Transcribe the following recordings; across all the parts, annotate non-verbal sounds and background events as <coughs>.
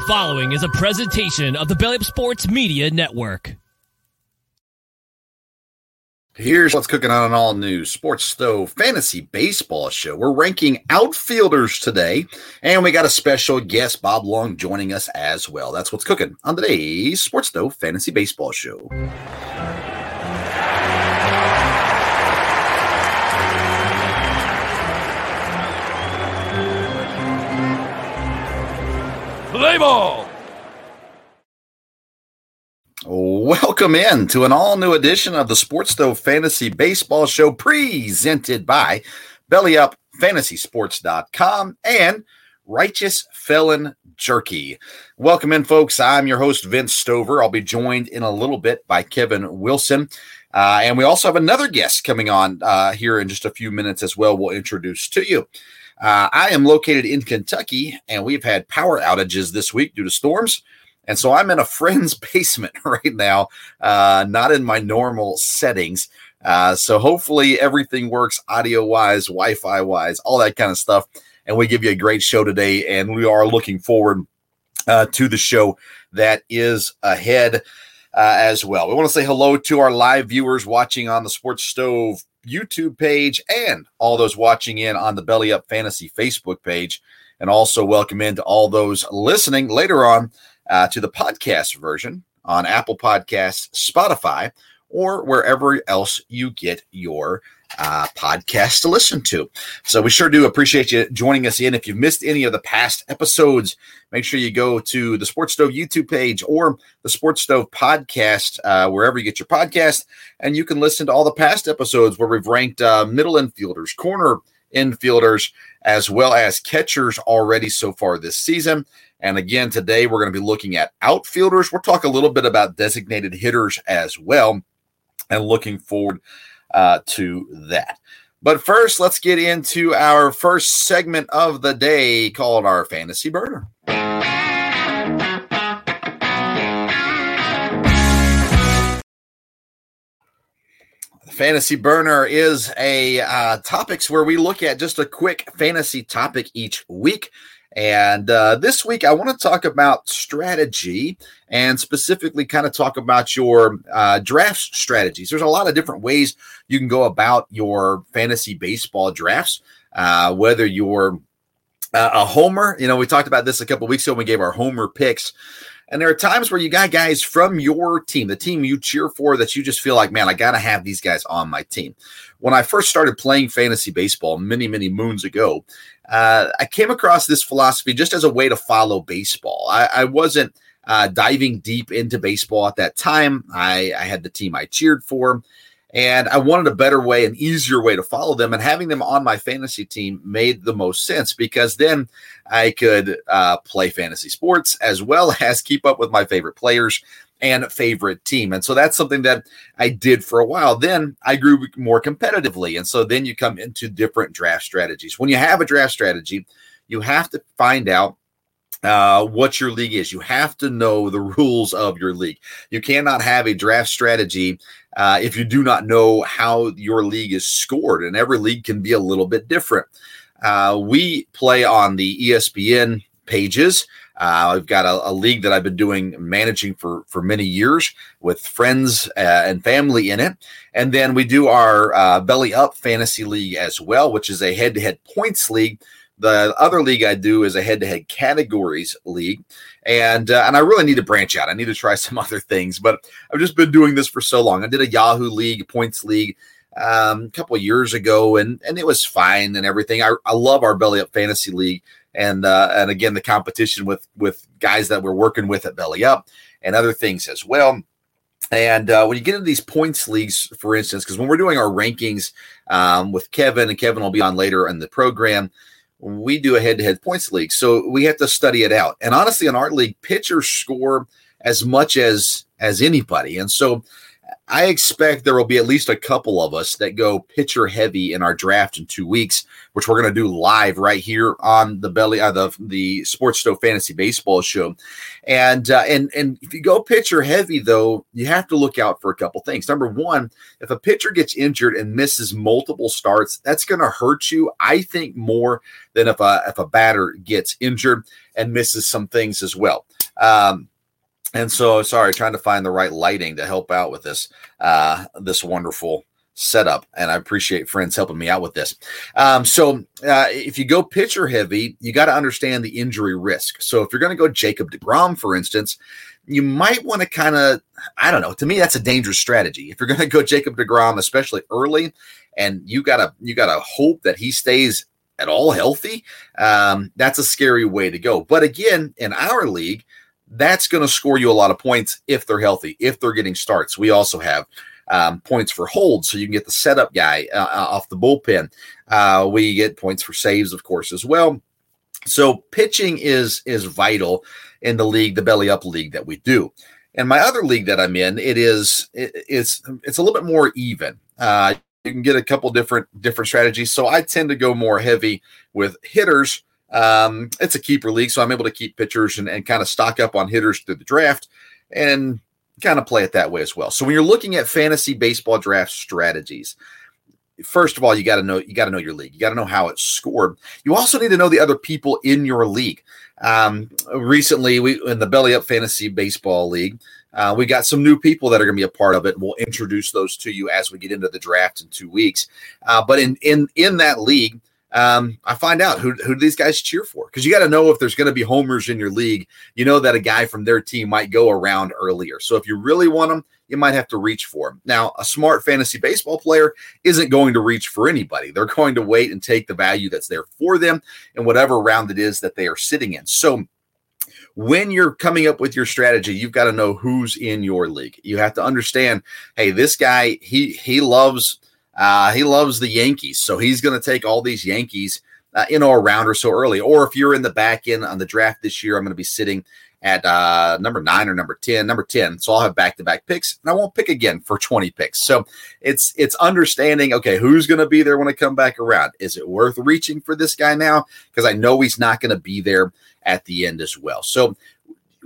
The following is a presentation of the Belly Up Sports Media Network. Here's what's cooking on an all new Sports Stove Fantasy Baseball show. We're ranking outfielders today, and we got a special guest, Bob Lung, joining us as well. That's what's cooking on today's Sports Stove Fantasy Baseball show. Play ball. Welcome in to an all new edition of the Sports Stove Fantasy Baseball Show presented by BellyUpFantasySports.com and Righteous Felon Jerky. Welcome in, folks. I'm your host, Vince Stover. I'll be joined in a little bit by Kevin Wilson. Uh, and we also have another guest coming on uh, here in just a few minutes as well. We'll introduce to you. Uh, I am located in Kentucky, and we've had power outages this week due to storms. And so I'm in a <laughs> friend's basement <laughs> right now, uh, not in my normal settings. Uh, so hopefully everything works audio wise, Wi Fi wise, all that kind of stuff. And we give you a great show today. And we are looking forward uh, to the show that is ahead uh, as well. We want to say hello to our live viewers watching on the Sports Stove YouTube page and all those watching in on the Belly Up Fantasy Facebook page. And also welcome in to all those listening later on uh, to the podcast version on Apple Podcasts, Spotify, or wherever else you get your uh, podcast to listen to. So we sure do appreciate you joining us in. If you've missed any of the past episodes, make sure you go to the Sports Stove YouTube page or the Sports Stove podcast, uh, wherever you get your podcast, and you can listen to all the past episodes where we've ranked uh, middle infielders, corner infielders, as well as catchers already so far this season. And again, today we're going to be looking at outfielders. We'll talk a little bit about designated hitters as well, and looking forward uh, to that. But first, let's get into our first segment of the day called our Fantasy Burner. Fantasy Burner is a uh, topics where we look at just a quick fantasy topic each week. And uh, this week, I want to talk about strategy and specifically kind of talk about your uh, draft strategies. There's a lot of different ways you can go about your fantasy baseball drafts, uh, whether you're uh, a homer. You know, we talked about this a couple weeks ago when we gave our homer picks. And there are times where you got guys from your team, the team you cheer for, that you just feel like, man, I got to have these guys on my team. When I first started playing fantasy baseball many, many moons ago, uh, I came across this philosophy just as a way to follow baseball. I, I wasn't uh, diving deep into baseball at that time. I, I had the team I cheered for. And I wanted a better way, an easier way to follow them. And having them on my fantasy team made the most sense because then I could uh, play fantasy sports as well <laughs> as keep up with my favorite players and favorite team. And so that's something that I did for a while. Then I grew more competitively. And so then you come into different draft strategies. When you have a draft strategy, you have to find out uh, what your league is. You have to know the <laughs> rules of your league. You cannot have a draft strategy uh, if you do not know how your league is scored, and every league can be a little bit different. Uh, we play on the ESPN pages. Uh, I've got a, a, league that I've been doing managing for for many years with friends uh, and family in it, and then we do our uh, Belly Up Fantasy League as well, which is a head to head points league the other league I do is a head-to-head categories league, and uh, and I really need to branch out. I need to try <laughs> some other things, but I've just been doing this for so long. I did a Yahoo League points league um, a couple of years ago, and and it was fine and everything. I, I love our Belly Up Fantasy League, and uh, and again the competition with with guys that we're working with at Belly Up and other things as well. And uh, when you get into these points leagues, for instance, because when we're doing our rankings um, with Kevin, and Kevin will be on later in the program, we do a head-to-head points league, so we have to study it out. And honestly, in our league, pitchers score as much as as anybody, and so I expect there will be at least a couple of us that go pitcher heavy in our draft in two weeks, which we're going to do live right here on the belly uh, the the Sports Stove Fantasy Baseball Show. And uh, and and if you go pitcher heavy though, you have to look out for a couple things. Number one, if a pitcher gets injured and misses multiple starts, that's going to hurt you. I think more than if a if a batter gets injured and misses some things as well. Um, and so, sorry, trying to find the right lighting to help out with this uh, this wonderful setup, and I appreciate friends helping me out with this. Um, so, uh, if you go pitcher heavy, you got to understand the injury risk. So, if you're going to go Jacob Degrom, for instance, you might want to kind of, I don't know. To me, that's a dangerous strategy. If you're going to go Jacob Degrom, especially early, and you gotta you gotta hope that he stays at all healthy, um, that's a scary way to go. But again, in our league that's going to score you a lot of points if they're healthy, if they're getting starts. We also have um, points for holds, so you can get the setup guy uh, uh, off the bullpen. Uh, we get points for saves, of course, as well. So pitching is is vital in the league, the belly up league that we do. And my other league that I'm in, it is it, it's it's a little bit more even. Uh, you can get a couple different different strategies. So I tend to go more heavy with hitters um, it's a keeper league, so I'm able to keep pitchers and, and kind of stock up on hitters through the draft and kind of play it that way as well. So when you're looking at fantasy baseball draft strategies, first of all, you got to know you got to know your league. You got to know how it's scored. You also need to know the other people in your league. Um, recently, we in the Belly Up Fantasy Baseball League, uh, we got some new people that are going to be a part of it. We'll introduce those to you as we get into the draft in two weeks. Uh, but in in in that league, um, I find out who, who these guys cheer for because you got to know if there's going to be homers in your league. You know that a guy from their team might go around earlier. So if you really want them, you might have to reach for them. Now, a smart fantasy baseball player isn't going to reach for anybody. They're going to wait and take the value that's there for them in whatever round it is that they are sitting in. So when you're coming up with your strategy, you've got to know who's in your league. You have to understand, hey, this guy, he he loves uh, he loves the Yankees, so he's going to take all these Yankees uh, in or around or so early. Or if you're in the back end on the draft this year, I'm going to be sitting at uh, number nine or number 10, number 10. So I'll have back to back picks and I won't pick again for 20 picks. So it's, it's understanding, okay, who's going to be there when I come back around? Is it worth reaching for this guy now? Because I know he's not going to be there at the end as well. So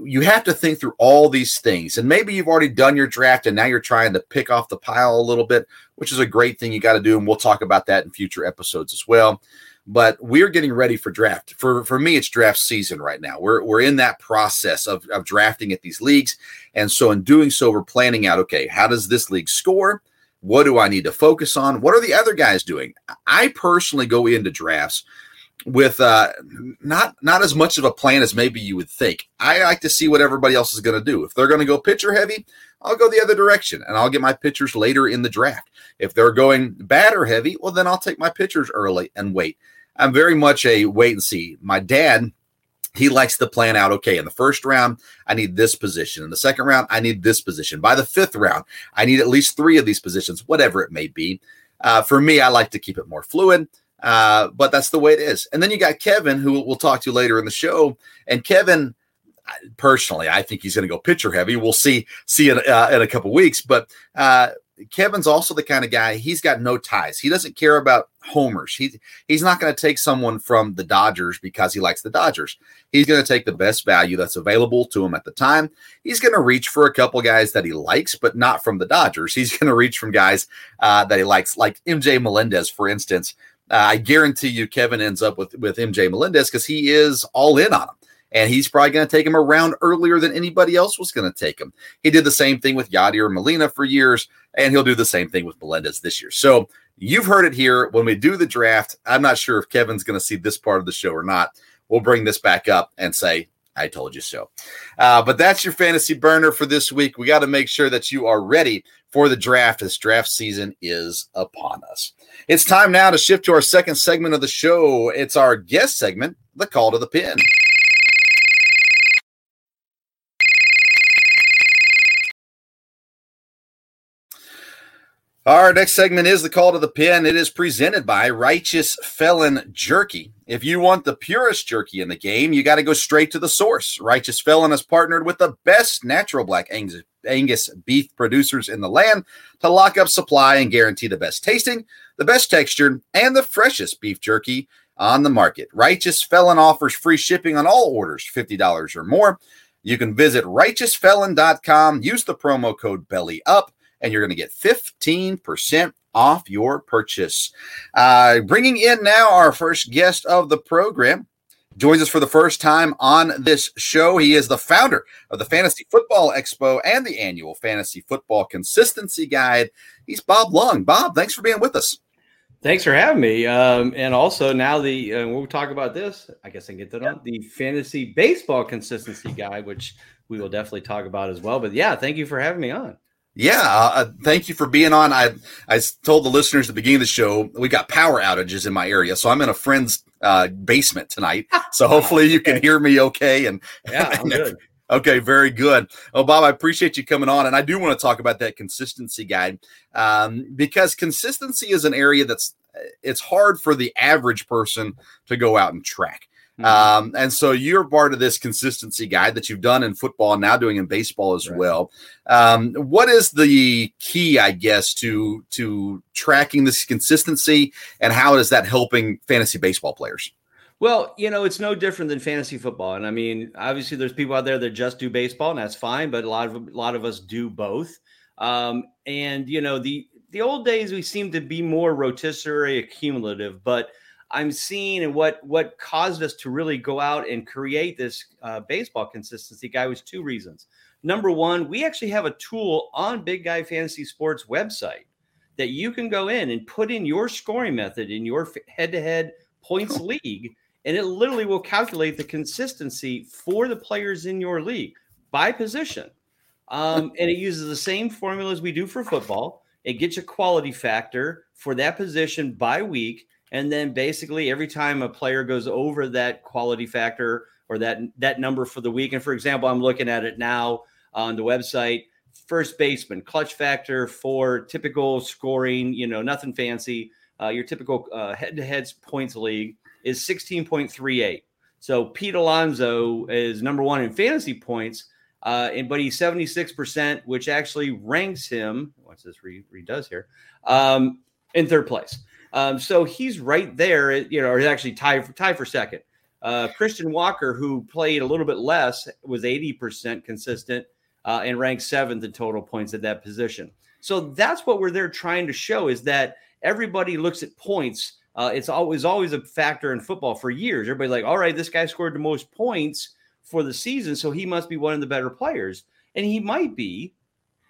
you have to think through all these things. And maybe you've already done your draft and now you're trying to pick off the pile a little bit, which is a great thing you got to do. And we'll talk about that in future episodes as well. But we're getting ready for draft. For for me, it's draft season right now. We're we're in that process of, of drafting at these leagues. And so in doing so, we're planning out, okay, how does this league score? What do I need to focus on? What are the other guys doing? I personally go into drafts with uh, not not as much of a plan as maybe you would think. I like to see what everybody else is going to do. If they're going to go pitcher heavy, I'll go the other direction and I'll get my pitchers later in the draft. If they're going batter heavy, well then I'll take my pitchers early and wait. I'm very much a wait and see. My dad, he likes to plan out. Okay, in the first round, I need this position. In the second round, I need this position. By the fifth round, I need at least three of these positions, whatever it may be. Uh, for me, I like to keep it more fluid. Uh, but that's the way it is. And then you got Kevin, who we'll talk to later in the show. And Kevin, personally, I think he's going to go pitcher heavy. We'll see see in, uh, in a couple weeks. But uh, Kevin's also the kind of guy. He's got no ties. He doesn't care about homers. He he's not going to take someone from the Dodgers because he likes the Dodgers. He's going to take the best value that's available to him at the time. He's going to reach for a couple guys that he likes, but not from the Dodgers. He's going to reach from guys uh, that he likes, like MJ Melendez, for instance uh, I guarantee you Kevin ends up with with MJ Melendez because he is all in on him. And he's probably going to take him around earlier than anybody else was going to take him. He did the same thing with Yadier Molina for years, and he'll do the same thing with Melendez this year. So you've heard it here. When we do the draft, I'm not sure if Kevin's going to see this part of the show or not. We'll bring this back up and say, I told you so. Uh, but that's your fantasy burner for this week. We got to make sure that you are ready for the draft as draft season is upon us. It's time now to shift to our second segment of the show. It's our guest segment, The Call to the Pin. Our next segment is the call to the pin. It is presented by Righteous Felon Jerky. If you want the purest jerky in the game, you got to go straight to the source. Righteous Felon has partnered with the best natural black Angus Angus beef producers in the land to lock up supply and guarantee the best tasting, the best texture, and the freshest beef jerky on the market. Righteous Felon offers free shipping on all orders, $50 or more. You can visit righteousfelon.com, use the promo code belly up, and you're going to get 15% off your purchase. Uh, bringing in now our first guest of the program. Joins us for the first time on this show. He is the founder of the Fantasy Football Expo and the annual Fantasy Football Consistency Guide. He's Bob Lung. Bob, thanks for being with us. Thanks for having me. Um, and also now the uh, we'll talk about this. I guess I can get that on the fantasy baseball consistency guide, which we will definitely talk about as well. But yeah, thank you for having me on. Yeah, uh, uh, thank you for being on. I I told the listeners at the beginning of the show we got power outages in my area, so I'm in a friend's uh, basement tonight. <laughs> So hopefully you can hear me okay. And yeah, I'm <laughs> good. Okay, very good. Oh, Bob, I appreciate you coming on, and I do want to talk about that consistency guide um, because consistency is an area that's it's hard for the average person to go out and track. Mm-hmm. Um, and so you're part of this consistency guide that you've done in football, now doing in baseball as right. well. Um, what is the key, I guess, to to tracking this consistency, and how is that helping fantasy baseball players? Well, you know, it's no different than fantasy football, and I mean, obviously, there's people out there that just do baseball, and that's fine. But a lot of a lot of us do both. Um, and you know, the the old days we seem to be more rotisserie accumulative, but I'm seeing and what what caused us to really go out and create this uh, baseball consistency guy was two reasons. Number one, we actually have a tool on Big Guy Fantasy Sports website that you can go in and put in your scoring method in your head-to-head points league, and it literally will calculate the consistency for the players in your league by position. Um, and it uses the same formula as we do for football. It gets a quality factor for that position by week and then basically every time a player goes over that quality factor or that that number for the week and for example i'm looking at it now on the website first baseman clutch factor for typical scoring you know nothing fancy. Uh, your typical uh, head-to-head points league is 16.38 so pete alonso is number one in fantasy points uh, and but he's 76% which actually ranks him what's this re- redoes here um, in third place um, so he's right there, you know, or he's actually tied for tied for second. Uh, Christian Walker, who played a little bit less, was 80% consistent uh, and ranked seventh in total points at that position. So that's what we're there trying to show is that everybody looks at points. Uh, it's always always a factor in football for years. Everybody's like, all right, this guy scored the most points for the season, so he must be one of the better players. And he might be,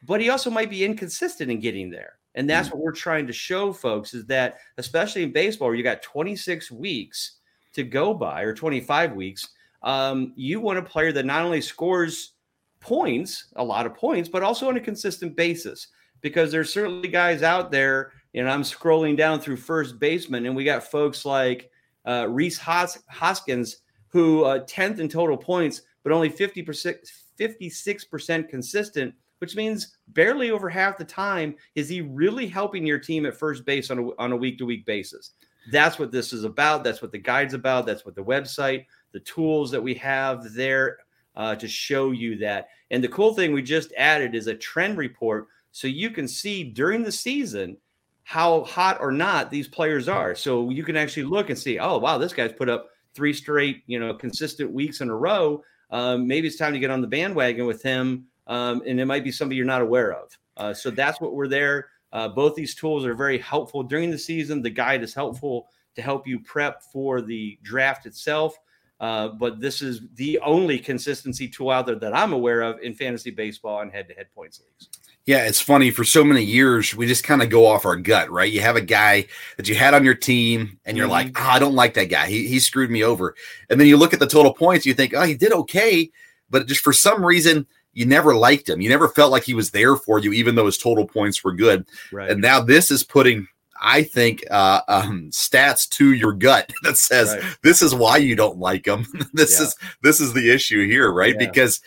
but he also might be inconsistent in getting there. And that's mm-hmm. what we're trying to show folks is that, especially in baseball, where you got 26 weeks to go by or 25 weeks, um, you want a player that not only scores points, a lot of points, but also on a consistent basis. Because there's certainly guys out there, and I'm scrolling down through first baseman, and we got folks like uh, Rhys Hos- Hoskins, who uh, 10th in total points, but only 50%, 56% consistent which means barely over half the time is he really helping your team at first base on a, on a week to week basis. That's what this is about. That's what the guide's about. That's what the website, the tools that we have there uh, to show you that. And the cool thing we just added is a trend report so you can see during the season how hot or not these players are. So you can actually look and see, oh, wow, this guy's put up three straight, you know, consistent weeks in a row. Um, maybe it's time to get on the bandwagon with him um, and it might be somebody you're not aware of. Uh, so that's what we're there. Uh, both these tools are very helpful during the season. The guide is helpful to help you prep for the draft itself. Uh, but this is the only consistency tool out there that I'm aware of in fantasy baseball and head to head points leagues. Yeah, it's funny. For so many years, we just kind of go off our gut, right? You have a guy that you had on your team, and you're mm-hmm. like, oh, I don't like that guy. He, he screwed me over. And then you look at the total points, you think, oh, he did okay. But just for some reason, you never liked him. You never felt like he was there for you, even though his total points were good. Right. And now this is putting, I think, uh, um, stats to your gut <laughs> that says right. this is why you don't like him. <laughs> this yeah. is this is the issue here, right? Yeah. Because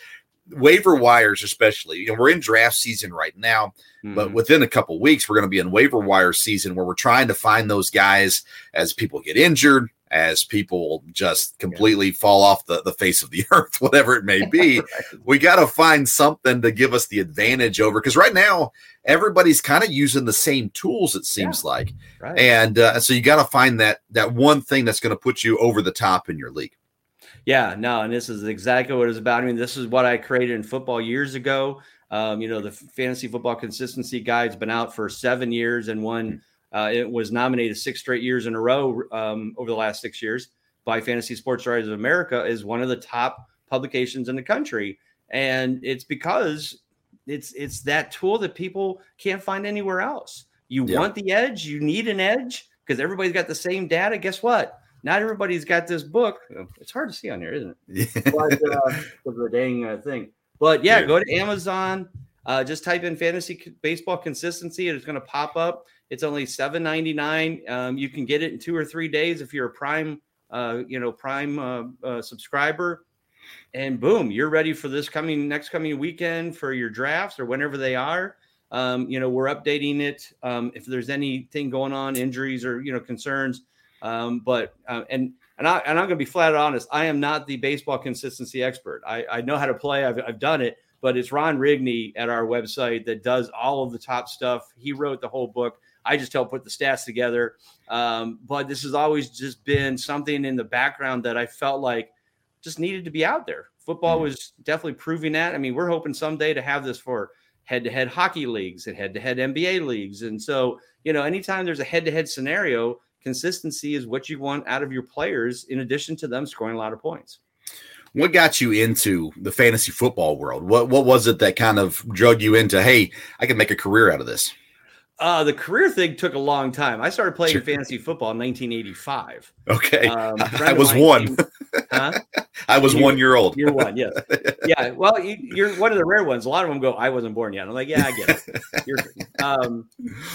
waiver wires, especially, you know, we're in draft season right now, mm-hmm. but within a couple weeks, we're going to be in waiver wire season where we're trying to find those guys as people get injured, as people just completely yeah. fall off the, the face of the <laughs> earth, whatever it may be. <laughs> right. We got to find something to give us the advantage over because right now everybody's kind of using the same tools. It seems yeah. like, right. and uh, so you got to find that that one thing that's going to put you over the top in your league. Yeah, no, and this is exactly what it's about. I mean, this is what I created in football years ago. Um, you know, the fantasy football consistency guide's been out for seven years and one uh, it was nominated six straight years in a row um, over the last six years by Fantasy Sports Writers of America is one of the top publications in the country, and it's because it's it's that tool that people can't find anywhere else. You yeah. want the edge, you need an edge because everybody's got the same data. Guess what? Not everybody's got this book. It's hard to see on here, isn't it? <laughs> Yeah. But, uh, the dang uh, thing. But yeah, yeah, go to Amazon. Uh, just type in fantasy baseball consistency, and it's going to pop up. It's only seven ninety nine. Um, you can get it in two or three days if you're a Prime, uh, you know, Prime uh, uh, subscriber. And boom, you're ready for this coming next coming weekend for your drafts or whenever they are. Um, you know, we're updating it um, if there's anything going on, injuries or you know concerns. Um, but uh, and and I and I'm going to be flat honest. I am not the baseball consistency expert. I, I know how to play. I've, I've done it, but it's Ron Rigney at our website that does all of the top stuff. He wrote the whole book. I just help put the stats together. Um, but this has always just been something in the background that I felt like just needed to be out there. Football mm-hmm. was definitely proving that. I mean, we're hoping someday to have this for head to head hockey leagues and head to head NBA leagues. And so, you know, anytime there's a head to head scenario, consistency is what you want out of your players, in addition to them scoring a lot of points. What got you into the fantasy football world? What what was it that kind of drug you into? Hey, I can make a career out of this. Uh, the career thing took a long time. I started playing sure. fantasy football in 1985. Okay, um, <laughs> I was one. Came, <laughs> huh? I was you, one year old. You're one, yes. <laughs> Yeah. Well, you, are one of the rare ones. A lot of them go, "I wasn't born yet." I'm like, "Yeah, I get it." um,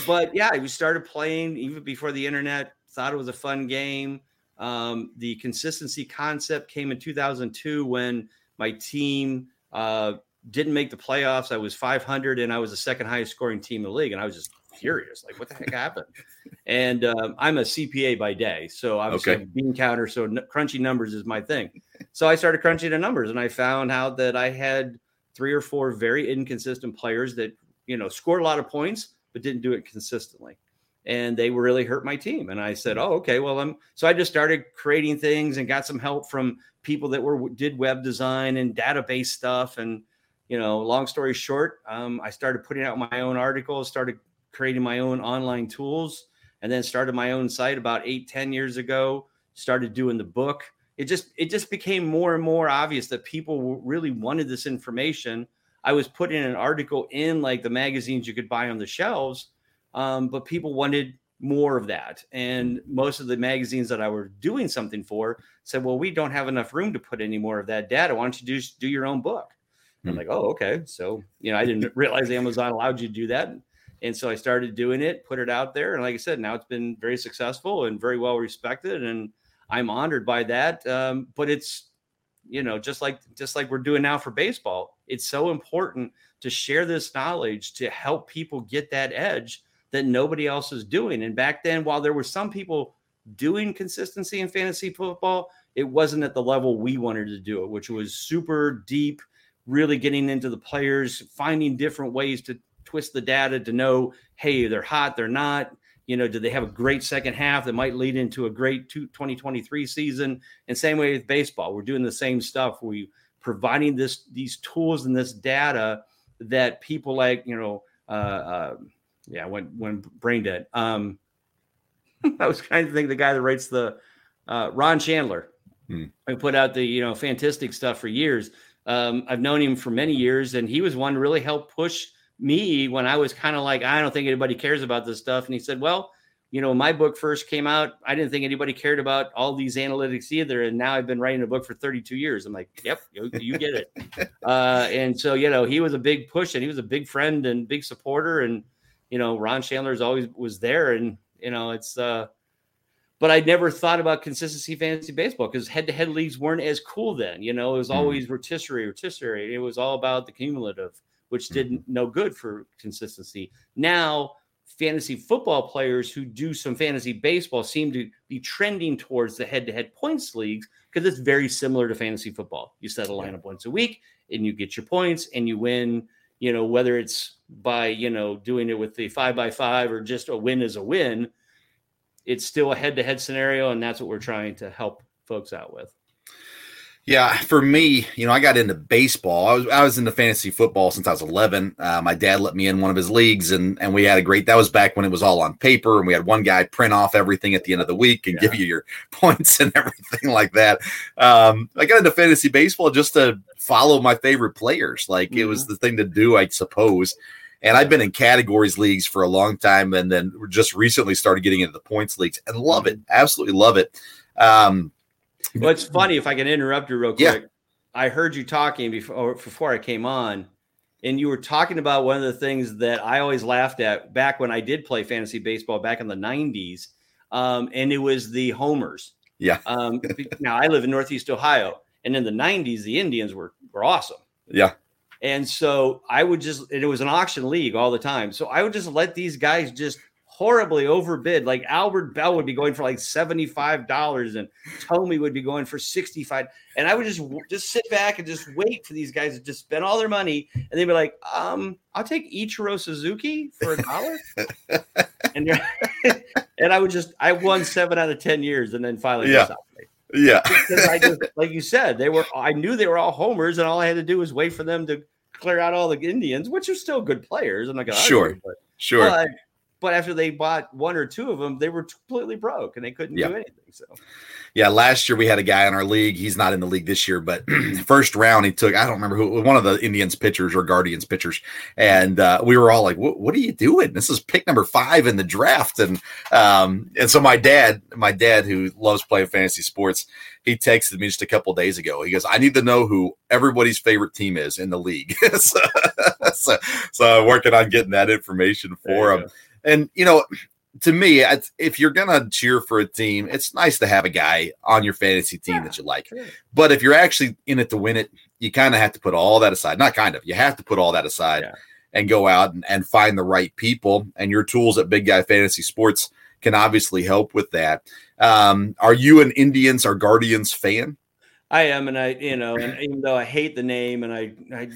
but yeah, we started playing even before the internet. Thought it was a fun game. Um, the consistency concept came in 2002 when my team uh, didn't make the playoffs. I was 500 and I was the second highest scoring team in the league, and I was just furious. Like, what the heck happened? And um, I'm a CPA by day, so obviously okay. bean counter. So n- crunchy numbers is my thing. So I started crunching the numbers, and I found out that I had three or four very inconsistent players that you know scored a lot of points but didn't do it consistently and they really hurt my team and i said oh okay well i'm so i just started creating things and got some help from people that were did web design and database stuff and you know long story short um, i started putting out my own articles started creating my own online tools and then started my own site about eight ten years ago started doing the book. It just it just became more and more obvious that people really wanted this information. I was putting an article in like the magazines you could buy on the shelves um, but people wanted more of that. And most of the magazines that i were doing something for said well we don't have enough room to put any more of that data. Why don't you do, do your own book? I'm hmm. like oh okay. So you know i didn't realize amazon allowed you to do that and so I started doing it, put it out there. And like I said, now it's been very successful and very well respected. And I'm honored by that. Um, but it's, you know, just like just like we're doing now for baseball, it's so important to share this knowledge to help people get that edge that nobody else is doing. And back then, while there were some people doing consistency in fantasy football, it wasn't at the level we wanted to do it, which was super deep, really getting into the players, finding different ways to twist the data to know, hey, they're hot, they're not. You know, do they have a great second half that might lead into a great 2023 season? And same way with baseball, we're doing the same stuff. We providing this these tools and this data that people like, you know, uh, uh yeah, when when brain dead. Um, <laughs> I was kind of think the guy that writes the uh, Ron Shandler, hmm. who put out the you know fantastic stuff for years. Um, I've known him for many years, and he was one to really help push me when I was kind of like, I don't think anybody cares about this stuff. And he said, Well, you know, my book first came out. I didn't think anybody cared about all these analytics either. And now I've been writing a book for 32 years. I'm like, Yep, you, you get it. <laughs> uh, and so, you know, he was a big push and he was a big friend and big supporter. And, you know, Ron Shandler's always was there. And, you know, it's, uh, but I never thought about consistency fantasy baseball because head to head leagues weren't as cool then. You know, it was hmm. always rotisserie, rotisserie. It was all about the cumulative which did mm-hmm. no good for consistency. Now fantasy football players who do some fantasy baseball seem to be trending towards the head-to-head points leagues because it's very similar to fantasy football. You set a lineup once a week and you get your points and you win. You know whether it's by you know doing it with the five by five or just a win is a win. It's still a head-to-head scenario, and that's what we're trying to help folks out with. Yeah, for me, you know, I got into baseball. I was I was into fantasy football since I was 11. Uh, my dad let me in one of his leagues, and and we had a great. That was back when it was all on paper, and we had one guy print off everything at the end of the week and yeah. give you your <laughs> points and everything like that. Um, I got into fantasy baseball just to follow my favorite players. Like mm-hmm. it was mm-hmm. the thing to do, I suppose. And I've been in categories leagues for a long time, and then just recently started getting into the points leagues and love it. Absolutely love it. Um, well, it's funny if I can interrupt you real quick. Yeah. I heard you talking before before I came on, and you were talking about one of the things that I always laughed at back when I did play fantasy baseball back in the '90s, um, and it was the homers. Yeah. um, now I live in Northeast Ohio, and in the '90s, the Indians were were awesome. Yeah. And so I would just, it was an auction league all the time. So I would just let these guys just horribly overbid. Like Albert Belle would be going for like $75 and Thome would be going for 65. And I would just just sit back and just wait for these guys to just spend all their money. And they'd be like, um, I'll take Ichiro Suzuki for a dollar. <laughs> and, <laughs> and I would just, I won seven out of 10 years and then finally yeah. Yeah. <laughs> because I just, like you said, they were, I knew they were all homers and all I had to do was wait for them to clear out all the Indians, which are still good players. I'm not to sure. but, sure. But but after they bought one or two of them, they were completely broke and they couldn't do anything. So, yeah, last year we had a guy in our league. He's not in the league this year, but <clears throat> first round he took. I don't remember who one of the Indians pitchers or Guardians pitchers, and uh, we were all like, what, "What are you doing? This is pick number five in the draft." And um, and so my dad, my dad who loves playing fantasy sports, he texted me just a couple days ago. He goes, "I need to know who everybody's favorite team is in the league." <laughs> so, <laughs> so, so, I'm working on getting that information for him. Go. And you know, to me, if you're gonna cheer for a team, it's nice to have a guy on your fantasy team yeah, that you like. Sure. But if you're actually in it to win it, you kind of have to put all that aside. Not kind of, you have to put all that aside yeah. and go out and, and find the right people. And your tools at Big Guy Fantasy Sports can obviously help with that. Um, are you an Indians or Guardians fan? I am, and I, you know, and even though I hate the name, and I, I,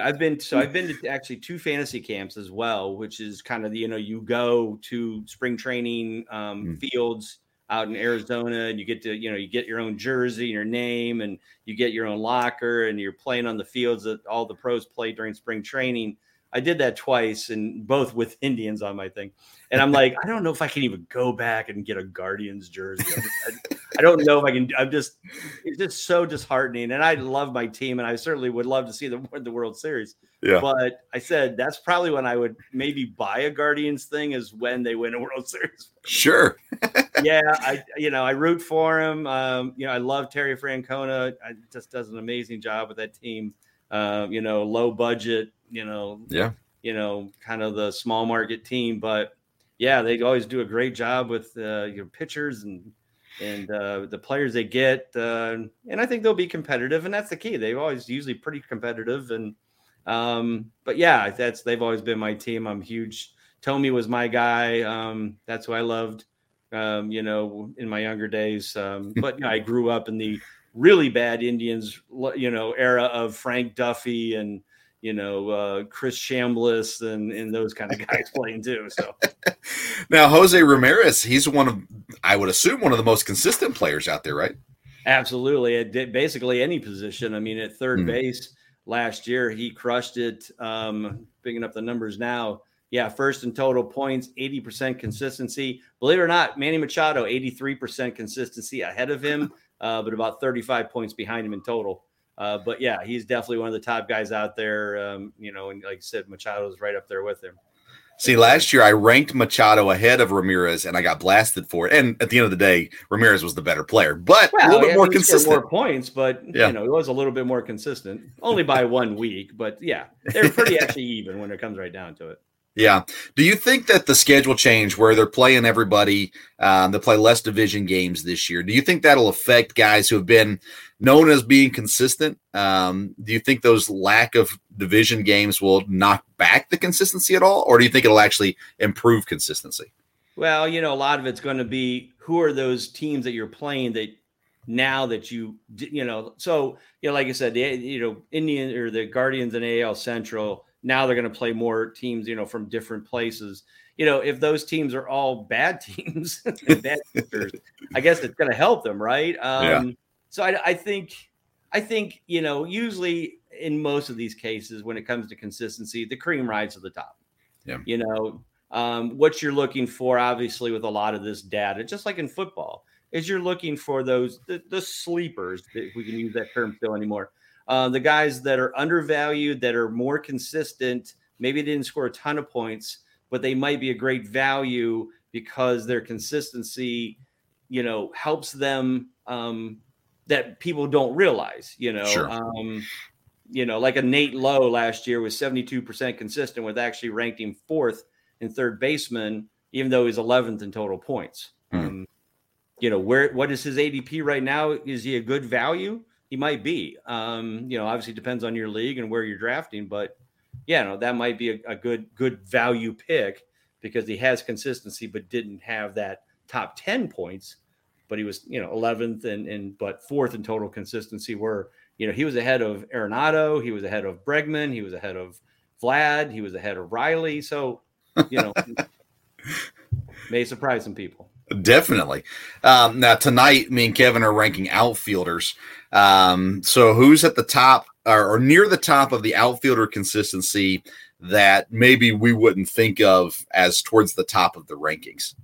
I've been so I've been to actually two fantasy camps as well, which is kind of the, you know, you go to spring training um, mm. fields out in Arizona, and you get to, you know, you get your own jersey, and your name, and you get your own locker, and you're playing on the fields that all the pros play during spring training. I did that twice, and both with <laughs> Indians on my thing. And I'm like, I don't know if I can even go back and get a Guardians jersey. I, I, don't know if I can. I'm just, it's just so disheartening. And I love my team, and I certainly would love to see them <laughs> win the World Series. Yeah. But I said that's probably when I would maybe buy a Guardians thing is when they win a <laughs> World Series. Sure. <laughs> yeah, I you know I root for him. Um, you know I love Terry Francona. I just does an amazing job with that team. Uh, you know, low budget. You know. Yeah. You know, kind of the small market team, but yeah, they always do a great job with uh, your pitchers and and uh, the players they get, uh, and I think they'll be competitive, and that's the key. They've always usually pretty competitive, and um, but yeah, that's they've always been my team. I'm huge. Thome was my guy. Um, that's who I loved. Um, you know, in my younger days, um, <laughs> but you know, I grew up in the really bad Indians, you know, era of Frank Duffy and you know, uh, Chris Chambliss and, and those kind of guys <laughs> playing too. So <laughs> now Jose Ramirez, he's one of, I would assume, one of the most consistent players out there, right? Absolutely. It basically any position. I mean, at 3rd mm base last year, he crushed it. Um, picking up the numbers now. Yeah, first in total points, 80% consistency. Believe it or not, Manny Machado, 83% consistency ahead of him, uh, but about 35 points behind him in total. Uh, but yeah, he's definitely one of the top guys out there. Um, you know, and like I said, Machado's right up there with him. See, last year I ranked Machado ahead of Ramirez, and I got blasted for it. And at the end of the day, Ramirez was the better player, but well, a little bit more consistent. More points, but yeah. you know, it was a little bit more consistent, only by <laughs> one week. But yeah, they're pretty actually even when it comes right down to it. Yeah. Do you think that the schedule change where they're playing everybody, um, they play less division games this year? Do you think that'll affect guys who have been known as being consistent? Um, do you think those lack of division games will knock back the consistency at all, or do you think it'll actually improve consistency? Well, you know, a lot of it's going to be who are those teams that you're playing that now that you you know so you know like I said the you know Indian or the Guardians and AL Central now they're going to play more teams, you know, from different places. You know, if those teams are all bad <laughs> teams, bad I guess it's going to help them, right? Um, yeah. So I, I think, I think you know, usually in most of these cases, when it comes to consistency, the cream rides to the top. Yeah. You know, um, what you're looking for, obviously, with a lot of this data, just like in football, is you're looking for those the, the sleepers, if we can use that term still anymore uh, the guys that are undervalued, that are more consistent, maybe they didn't score a ton of points, but they might be a great value because their consistency, you know, helps them um, that people don't realize, you know. Sure. Um, you know, like a Nate Lowe last year was 72% consistent with actually ranked him fourth in third baseman, even though he's 11th in total points. Mm-hmm. Um, you know, where what is his ADP right now? Is he a good value? He might be. Um, you know, obviously depends on your league and where you're drafting, but yeah, no, that might be a, a, good good value pick because he has consistency, but didn't have that top ten points. But he was, you know, 11th and and but fourth in total consistency. Where you know he was ahead of Arenado, he was ahead of Bregman, he was ahead of Vlad, he was ahead of Riley. So you know, <laughs> may surprise some people. Definitely. Um, now tonight, me and Kevin are ranking outfielders. Um, so who's at the top or, or, near the top of the outfielder consistency that maybe we wouldn't think of as towards the top of the rankings?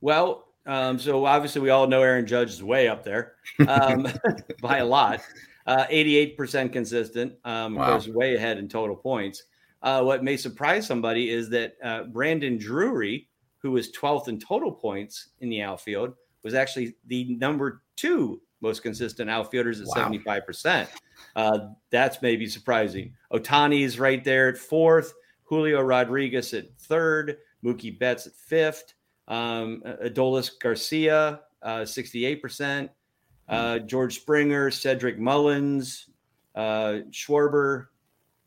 Well, um, so obviously we all know Aaron Judge is way up there um, <laughs> <laughs> by a lot. Uh, 88% consistent, um, wow. of course, way ahead in total points. Uh, what may surprise somebody is that uh, Brandon Drury, who was 12th in total points in the outfield, was actually the number two most consistent outfielders at wow. 75%. Uh, that's maybe surprising. Ohtani is right there at fourth, Julio Rodriguez at third, Mookie Betts at fifth, um, Adolis Garcia, uh, 68%, uh, hmm. George Springer, Cedric Mullins, uh, Schwarber.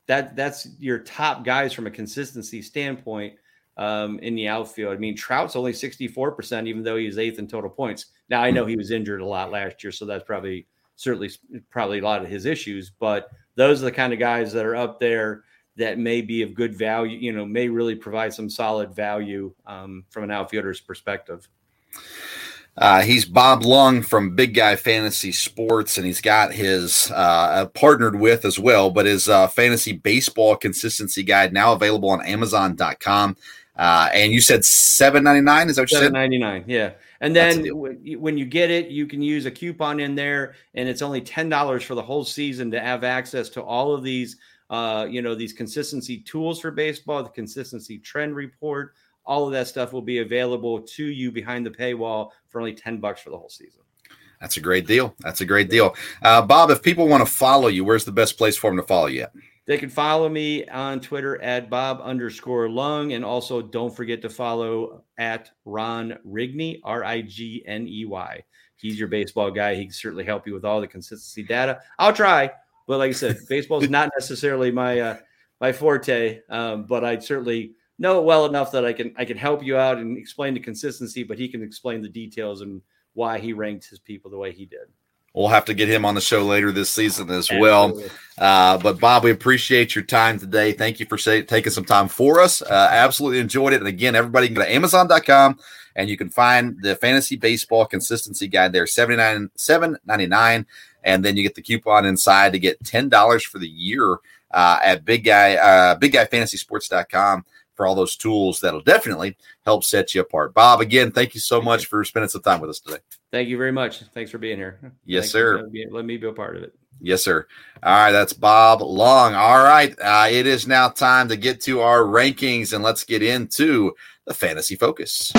That, that's your top guys from a consistency standpoint um, in the outfield. I mean, Trout's only 64%, even though he's eighth in total points. Now, I know he was injured a lot last year, so that's probably certainly probably a lot of his issues, but those are the kind of guys that are up there that may be of good value, you know, may really provide some solid value um, from an outfielder's perspective. Uh, he's Bob Lung from Big Guy Fantasy Sports, and he's got his uh, partnered with as well, but his uh, fantasy baseball consistency guide now available on Amazon.com. Uh, and you said seven ninety nine. Is that what you said? Seven ninety nine. Yeah. And then when you get it, you can use a coupon in there, and it's only ten dollars for the whole season to have access to all of these. Uh, you know these consistency tools for baseball, the consistency trend report, all of that stuff will be available to you behind the paywall for only ten bucks for the whole season. That's a great deal. That's a great deal. Uh, Bob, if people want to follow you, where's the best place for them to follow you? At? They can follow me on Twitter at Bob underscore Lung. And also don't forget to follow at Ron Rigney, R I G N E Y. He's your baseball guy. He can certainly help you with all the consistency data. I'll try. But like I said, baseball is <laughs> not necessarily my uh, my forte, um, but I certainly know it well enough that I can I can help you out and explain the consistency, but he can explain the details and why he ranked his people the way he did. We'll have to get him on the show later this season as well. Uh, but Bob, we appreciate your time today. Thank you for say, taking some time for us. Uh, absolutely enjoyed it. And again, everybody can go to Amazon.com and you can find the fantasy baseball consistency guide there, 79 799 and then you get the coupon inside to get $10 for the year uh, at big guy uh, big guy fantasy sports.com for all those tools that'll definitely help set you apart. Bob, again, thank you so much for spending some time with us today. Thank you very much. Thanks for being here. Yes, Thanks sir. Let me be a part of it. Yes, sir. All right, that's Bob Lung. All right, uh, it is now time to get to our rankings and let's get into the fantasy focus.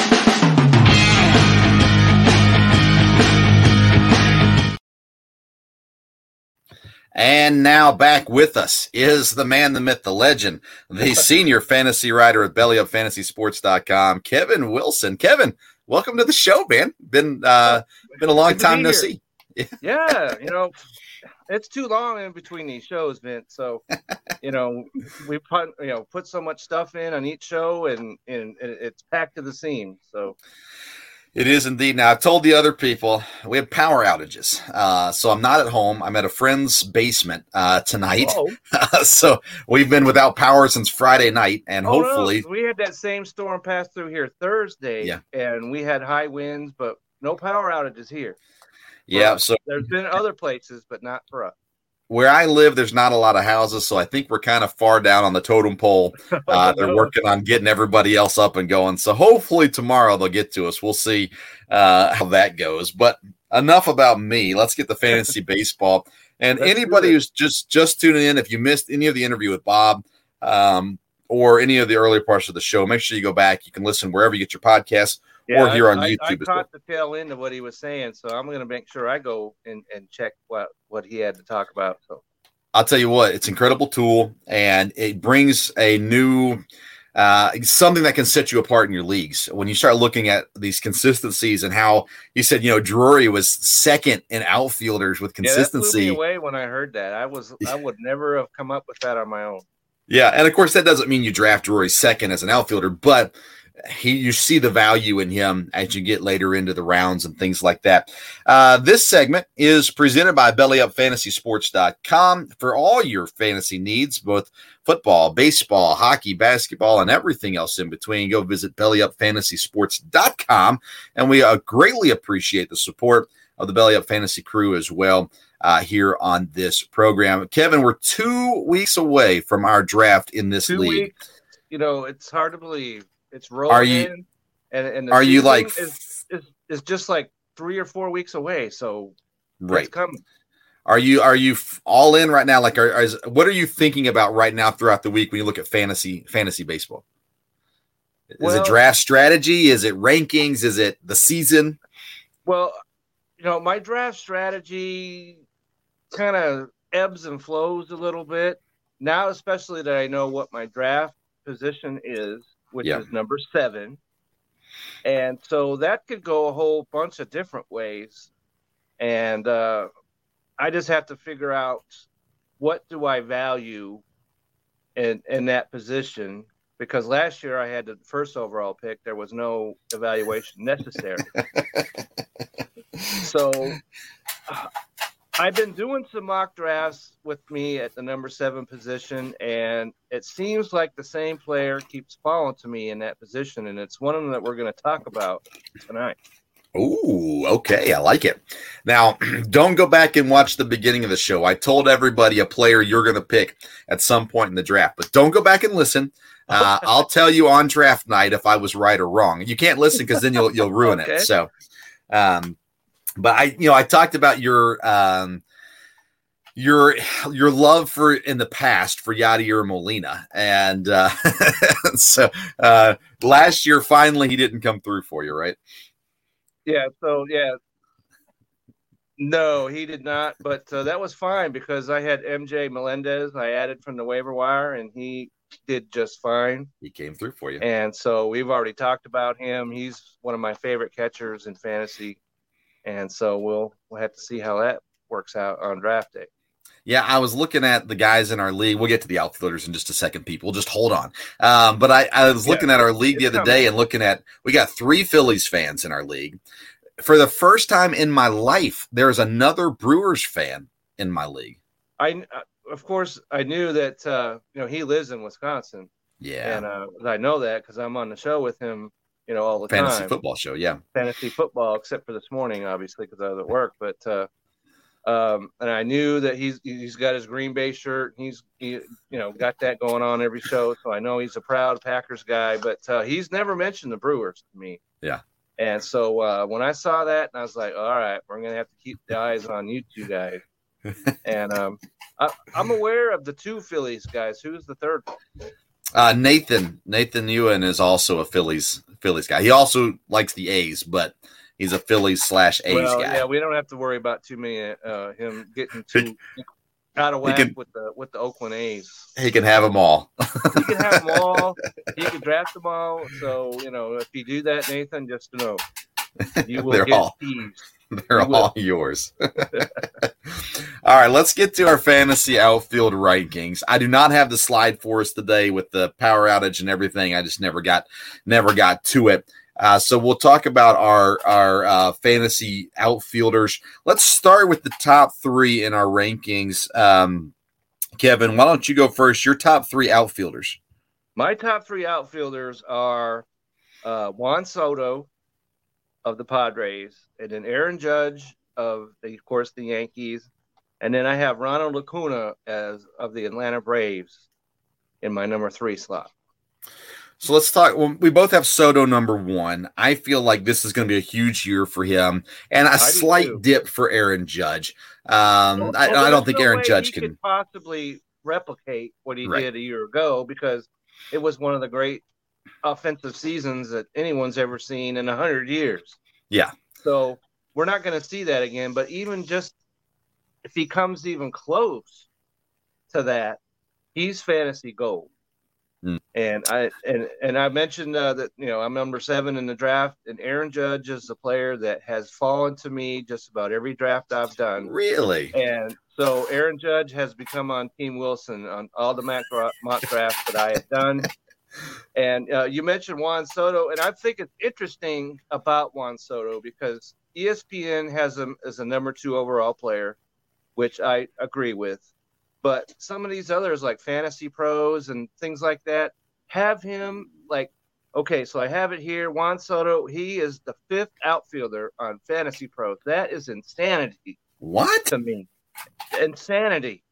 And now back with us is the man, the myth, the legend, the <laughs> senior fantasy writer at bellyupfantasysports.com, Kevin Wilson. Kevin, welcome to the show, man. Been uh been a long time no here. see. <laughs> yeah, you know, it's too long in between these shows, Vince. So, <laughs> you know, we put you know put so much stuff in on each show, and and it's packed to the seam. So, It is indeed. Now, I've told the other people we have power outages. Uh, so I'm not at home. I'm at a friend's basement uh, tonight. <laughs> so we've been without power since Friday night. And oh, no, hopefully, we had that same storm pass through here Thursday, Yeah. and we had high winds, but no power outages here. yeah. So There's been other places, but not for us. Where I live, there's not a lot of houses. So I think we're kind of far down on the totem pole. <laughs> Uh, they're working on getting everybody else up and going. So hopefully tomorrow they'll get to us. We'll see uh, how that goes. But enough about me. Let's get the fantasy <laughs> baseball. And Let's anybody who's just just tuning in, if you missed any of the interview with Bob um, or any of the earlier parts of the show, make sure you go back. You can listen wherever you get your podcasts. Or here I- on YouTube I well. caught the tail end of what he was saying, so I'm going to make sure I go and, and check what, what he had to talk about. So I'll tell you what, it's an incredible tool and it brings a new uh, something that can set you apart in your leagues. When you start looking at these consistencies and how you said, you know, Drury was second in outfielders with yeah, consistency. me away when I heard that. I was I would <laughs> never have come up with that on my own. Yeah, and of course that doesn't mean you draft Drury second as an outfielder, but he you see the value in him as you get later into the rounds and things like that. Uh, this segment is presented by BellyUpFantasySports.com for all your fantasy needs, both football, baseball, hockey, basketball, and everything else in between. Go visit BellyUpFantasySports.com, and we uh, greatly appreciate the support of the Belly Up Fantasy crew as well uh, here on this program. Kevin, we're two weeks away from our draft in this Two league. weeks, you know, it's hard to believe. It's rolling Are you- in, and and Are you like is, is is just like three or four weeks away. So right? it's coming. Are you are you all in right now? Like, are, are is- what are you thinking about right now throughout the week when you look at fantasy fantasy baseball? Is Well- it draft strategy? Is it rankings? Is it the season? Well, you know, my draft strategy kind of ebbs and flows a little bit now, especially that I know what my draft position is, which Yeah. is number seven. And so that could go a whole bunch of different ways. And uh, I just have to figure out what do I value in in that position because last year I had the first overall pick. There was no evaluation necessary. <laughs> So uh, I've been doing some mock drafts with me at the number seven position, and it seems like the same player keeps falling to me in that position, and it's one of them that we're going to talk about tonight. Ooh, okay, I like it. Now, <clears throat> don't go back and watch the beginning of the show. I told everybody a player you're going to pick at some point in the draft, but don't go back and listen. Uh, <laughs> I'll tell you on draft night if I was right or wrong. You can't listen because then you'll you'll ruin Okay. it. So, um, but I, you know, I talked about your um, your your love for in the past for Yadier Molina, and uh, <laughs> so uh, last year finally he didn't come through for you, right? Yeah. So yeah. No, he did not, but uh, that was fine because I had MJ Melendez. I added from the waiver wire, and he did just fine. He came through for you. And so we've already talked about him. He's one of my favorite catchers in fantasy, and so we'll we'll have to see how that works out on draft day. Yeah, I was looking at the guys in our league. We'll get to the outfielders in just a second, people. Just hold on. Um, but I, I was Yeah, looking at our league the other coming. day and looking at we got three Phillies fans in our league. For the first time in my life, there's another Brewers fan in my league. I uh, of course I knew that uh, you know he lives in Wisconsin, Yeah, and uh, I know that because I'm on the show with him, you know, all the fantasy time. football show. Yeah, fantasy football, except for this morning, obviously, because I was at work. But uh, um, and I knew that he's he's got his Green Bay shirt. He's he, you know got that going on every show, so I know he's a proud Packers guy. But uh, he's never mentioned the Brewers to me. Yeah. And so uh, when I saw that, and I was like, all right, we're gonna have to keep the eyes on you two guys. <laughs> and um, I, I'm aware of the two Phillies guys. Who's the third? Uh, Nathan Nathan Ewan is also a Phillies Phillies guy. He also likes the A's, but he's a Phillies slash A's well, guy. yeah, we don't have to worry about too many uh, him getting too out of whack can- with the with the Oakland A's. He can have them all. He can have them all. <laughs> He can draft them all. So you know, if you do that, Nathan, just know you <laughs> will get all- teased. <laughs> They're all yours. <laughs> all right, let's get to our fantasy outfield rankings. I do not have the slide for us today with the power outage and everything. I just never got never got to it. Uh, so we'll talk about our our uh, fantasy outfielders. Let's start with the top three in our rankings. Um, Kevin, why don't you go first? Your top three outfielders. My top three outfielders are uh, Juan Soto of the Padres, and then Aaron Judge of, the, of course, the Yankees, and then I have Ronald Acuna as of the Atlanta Braves in my number three slot. So let's talk. Well, we both have Soto number one. I feel like this is going to be a huge year for him, and a slight dip for Aaron Judge. Um, Well, I, well, I don't think no Aaron Judge can. possibly replicate what he Right. did a year ago because it was one of the great offensive seasons that anyone's ever seen in a hundred years. Yeah. So we're not going to see that again. But even just if he comes even close to that, he's fantasy gold. Hmm. And I and and I mentioned uh, that you know I'm number seven in the draft, and Aaron Judge is a player that has fallen to me just about every draft I've done. Really? And so Aaron Judge has become on Team Wilson on all the mock, mock drafts that I have done. And uh, you mentioned Juan Soto, and I think it's interesting about Juan Soto because ESPN has him as a number two overall player, which I agree with. But some of these others, like Fantasy Pros and things like that, have him like, okay, so I have it here. Juan Soto, he is the fifth outfielder on Fantasy Pros. That is insanity What? to me. Insanity.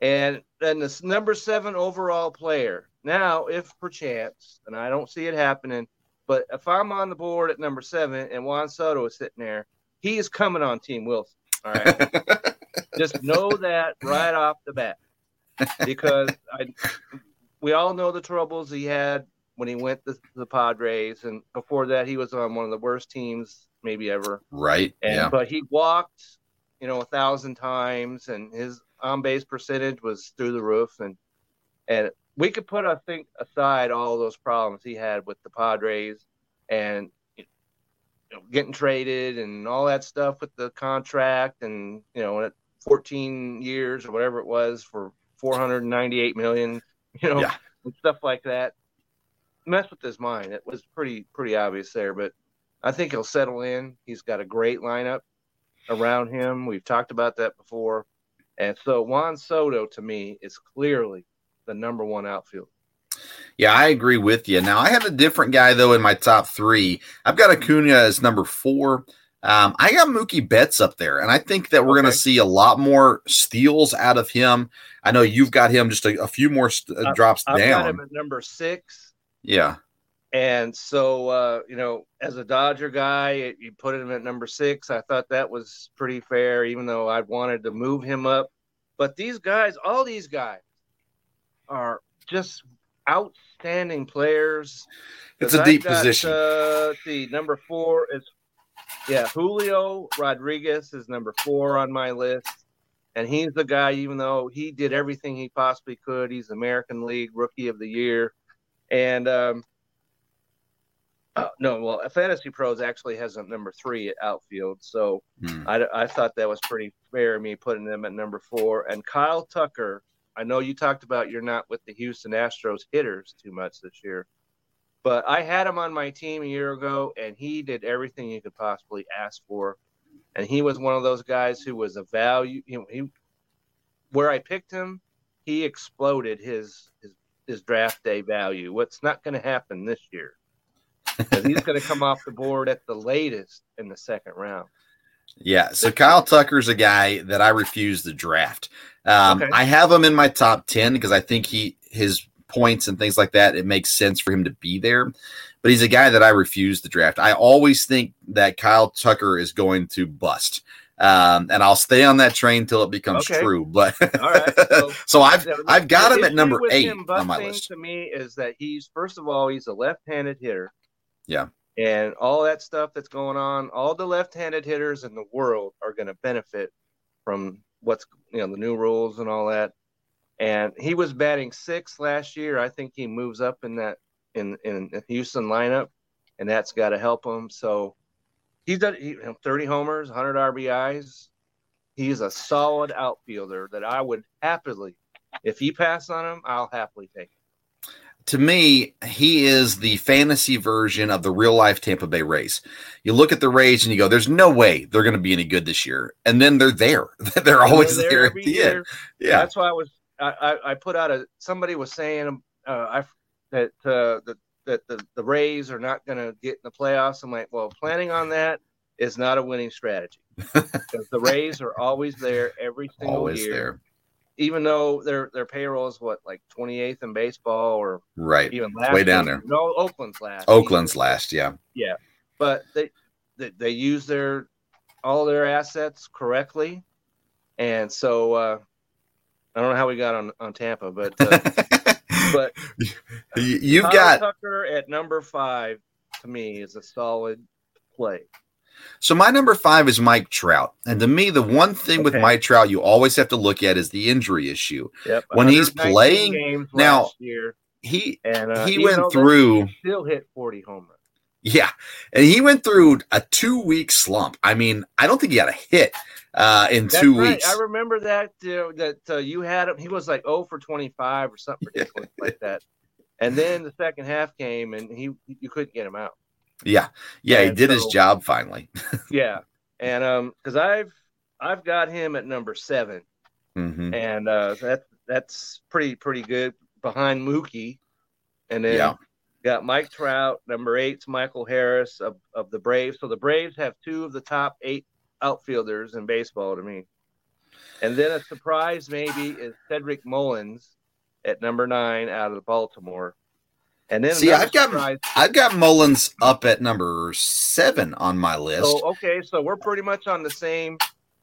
And then this number seven overall player. Now, if perchance, and I don't see it happening, but if I'm on the board at number seven and Juan Soto is sitting there, he is coming on Team Wilson. All right. <laughs> Just know that right off the bat. Because <laughs> I we all know the troubles he had when he went to the Padres and before that he was on one of the worst teams maybe ever. right? And yeah. but he walked, you know, a thousand times, and his on base percentage was through the roof. And and we could put, I think, aside all those problems he had with the Padres and you know, getting traded and all that stuff with the contract, and you know, at 14 years or whatever it was for 498 million, you know, Yeah. and stuff like that. Mess with his mind. It was pretty pretty obvious there, but I think he'll settle in. He's got a great lineup around him. We've talked about that before. And so Juan Soto to me is clearly the number one outfield. Yeah, I agree with you. Now, I have a different guy though in my top three. I've got Acuna as number four. Um, I got Mookie Betts up there, and I think that we're going to see a lot more steals out of him. I know you've got him just a, a few more st- uh, drops I've down. got him at number six. yeah, And so, uh, you know, as a Dodger guy, you put him at number six. I thought that was pretty fair, even though I wanted to move him up. But these guys, all these guys, are just outstanding players. It's a deep got, position. Uh, let's see, number four is, yeah, Julio Rodriguez is number four on my list. And he's the guy, even though he did everything he possibly could, he's American League Rookie of the Year. And um, uh, no, well, Fantasy Pros actually has him number three at outfield. So Hmm. I, I thought that was pretty fair, me putting them at number four. And Kyle Tucker, I know you talked about you're not with the Houston Astros hitters too much this year, but I had him on my team a year ago, and he did everything you could possibly ask for. And he was one of those guys who was a value. You know, he where I picked him, he exploded his his, his draft day value. What's not going to happen this year? he's going to come off the board at the latest in the second round. Yeah. So Kyle Tucker's a guy that I refuse to draft. Um, Okay. I have him in my top ten because I think he his points and things like that. It makes sense for him to be there. But he's a guy that I refuse to draft. I always think that Kyle Tucker is going to bust. Um, and I'll stay on that train till it becomes Okay. true. But All right, <laughs> so- so I've I've got him at number eight on my list. To me, is that he's first of all he's a left-handed hitter. Yeah. And all that stuff that's going on, all the left-handed hitters in the world are going to benefit from what's you know the new rules and all that. And he was batting sixth last year. I think he moves up in that in in Houston lineup, and that's got to help him. So he's done he, 30 homers, 100 RBIs. He's a solid outfielder that I would happily, if you pass on him, I'll happily take him to me, he is the fantasy version of the real life Tampa Bay Rays. You look at the Rays and you go, "There's no way they're going to be any good this year," and then they're there. <laughs> they're always they're there, at the year. end. Yeah, that's why I was. I, I, put out a. Somebody was saying uh, I that uh, the, that the the Rays are not going to get in the playoffs. I'm like, well, planning on that is not a winning strategy <laughs> because the Rays are always there every single always year. There even though their their payroll is what like 28th in baseball or right even last way down there. No, Oakland's last. Oakland's last, yeah. Yeah, but they, they they use their all their assets correctly, and so uh, I don't know how we got on on Tampa, but uh, <laughs> but you've Kyle got Tucker at number five to me is a solid play. So my number five is Mike Trout, and to me, the one thing okay. with Mike Trout you always have to look at is the injury issue. Yep. When he's playing now, year, he and, uh, he went through still hit forty home runs. Yeah, and he went through a two week slump. I mean, I don't think he had a hit uh, in That's two right. weeks. I remember that uh, that uh, you had him. He was like oh for twenty five or something <laughs> ridiculous like that. And then the second half came, and he you couldn't get him out. Yeah, yeah, and he did so, his job finally. <laughs> yeah, and um, because I've I've got him at number 7 mm-hmm. and uh, that that's pretty pretty good behind Mookie, and then yeah. got Mike Trout. Number eight's Michael Harris of of the Braves. So the Braves have two of the top eight outfielders in baseball to me. And then a surprise maybe is Cedric Mullins at number nine out of Baltimore. And then see, I've got surprise. I've got Mullins up at number seven on my list. So okay, so we're pretty much on the same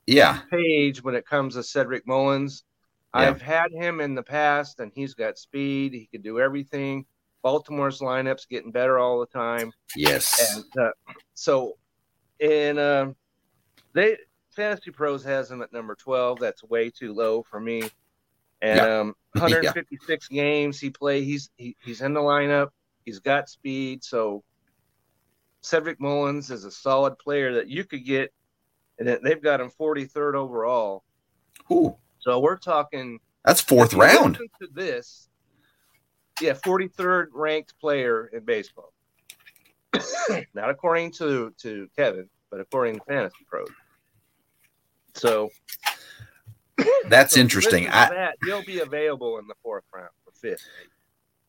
yeah page when it comes to Cedric Mullins. Yeah. I've had him in the past, and he's got speed. He can do everything. Baltimore's lineup's getting better all the time. Yes. And uh, so, in uh, they Fantasy Pros has him at number twelve. That's way too low for me. And <laughs> yeah. um, 156 yeah. games he played. He's he, he's in the lineup. He's got speed. So Cedric Mullins is a solid player that you could get, and they've got him 43rd overall. Ooh. So we're talking. That's fourth round. To this, yeah, 43rd ranked player in baseball. <coughs> Not according to to Kevin, but according to Fantasy Pros. So <laughs> that's so interesting. I, that, he'll be available in the fourth round or fifth.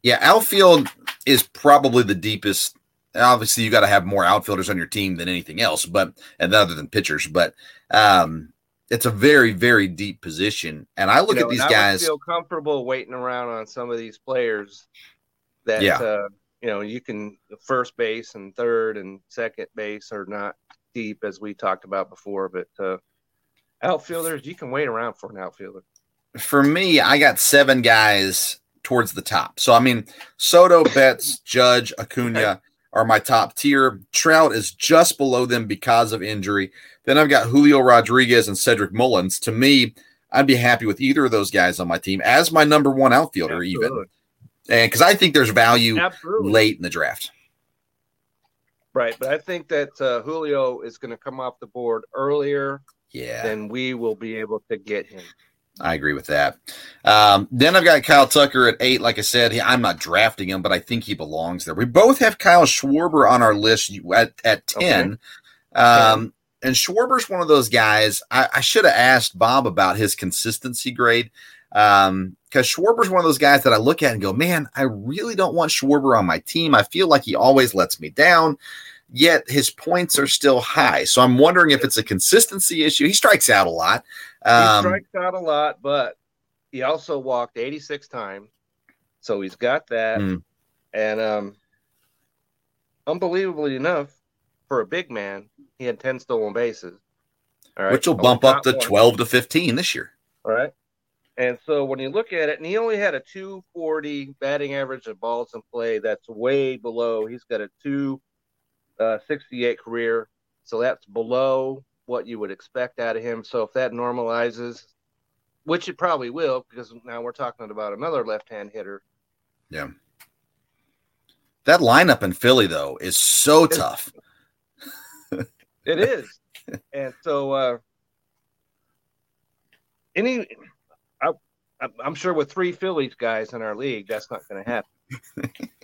Yeah, outfield is probably the deepest. Obviously, you got to have more outfielders on your team than anything else, but and other than pitchers. But um, it's a very, very deep position. And I look you know, at these guys. feel comfortable waiting around on some of these players that yeah. uh, you know you can first base and third and second base are not deep as we talked about before, but uh, outfielders, you can wait around for an outfielder. For me, I got seven guys towards the top. So I mean, Soto, Betts, Judge, Acuna are my top tier. Trout is just below them because of injury. Then I've got Julio Rodriguez and Cedric Mullins. To me, I'd be happy with either of those guys on my team as my number one outfielder, Absolutely. even. And because I think there's value Absolutely. late in the draft. Right, but I think that uh, Julio is going to come off the board earlier yeah, then we will be able to get him. I agree with that. Um, then I've got Kyle Tucker at eight. Like I said, he, I'm not drafting him, but I think he belongs there. We both have Kyle Schwarber on our list at, at 10. Okay. Um, and Schwarber's one of those guys. I, I should have asked Bob about his consistency grade Um, because um, Schwarber's one of those guys that I look at and go, man, I really don't want Schwarber on my team. I feel like he always lets me down yet his points are still high. So I'm wondering if it's a consistency issue. He strikes out a lot. Um, he strikes out a lot, but he also walked 86 times. So he's got that. Mm. And um, unbelievably enough, for a big man, he had 10 stolen bases. All right. Which will bump up to 12 to 15 this year. All right. And so when you look at it, and he only had a 240 batting average of balls in play, that's way below. He's got a two uh, 68 career. So that's below what you would expect out of him. So if that normalizes, which it probably will because now we're talking about another left-hand hitter. Yeah. That lineup in Philly though is so tough. <laughs> It is, and so uh, any, I, I'm sure with three Phillies guys in our league, that's not going to happen. <laughs>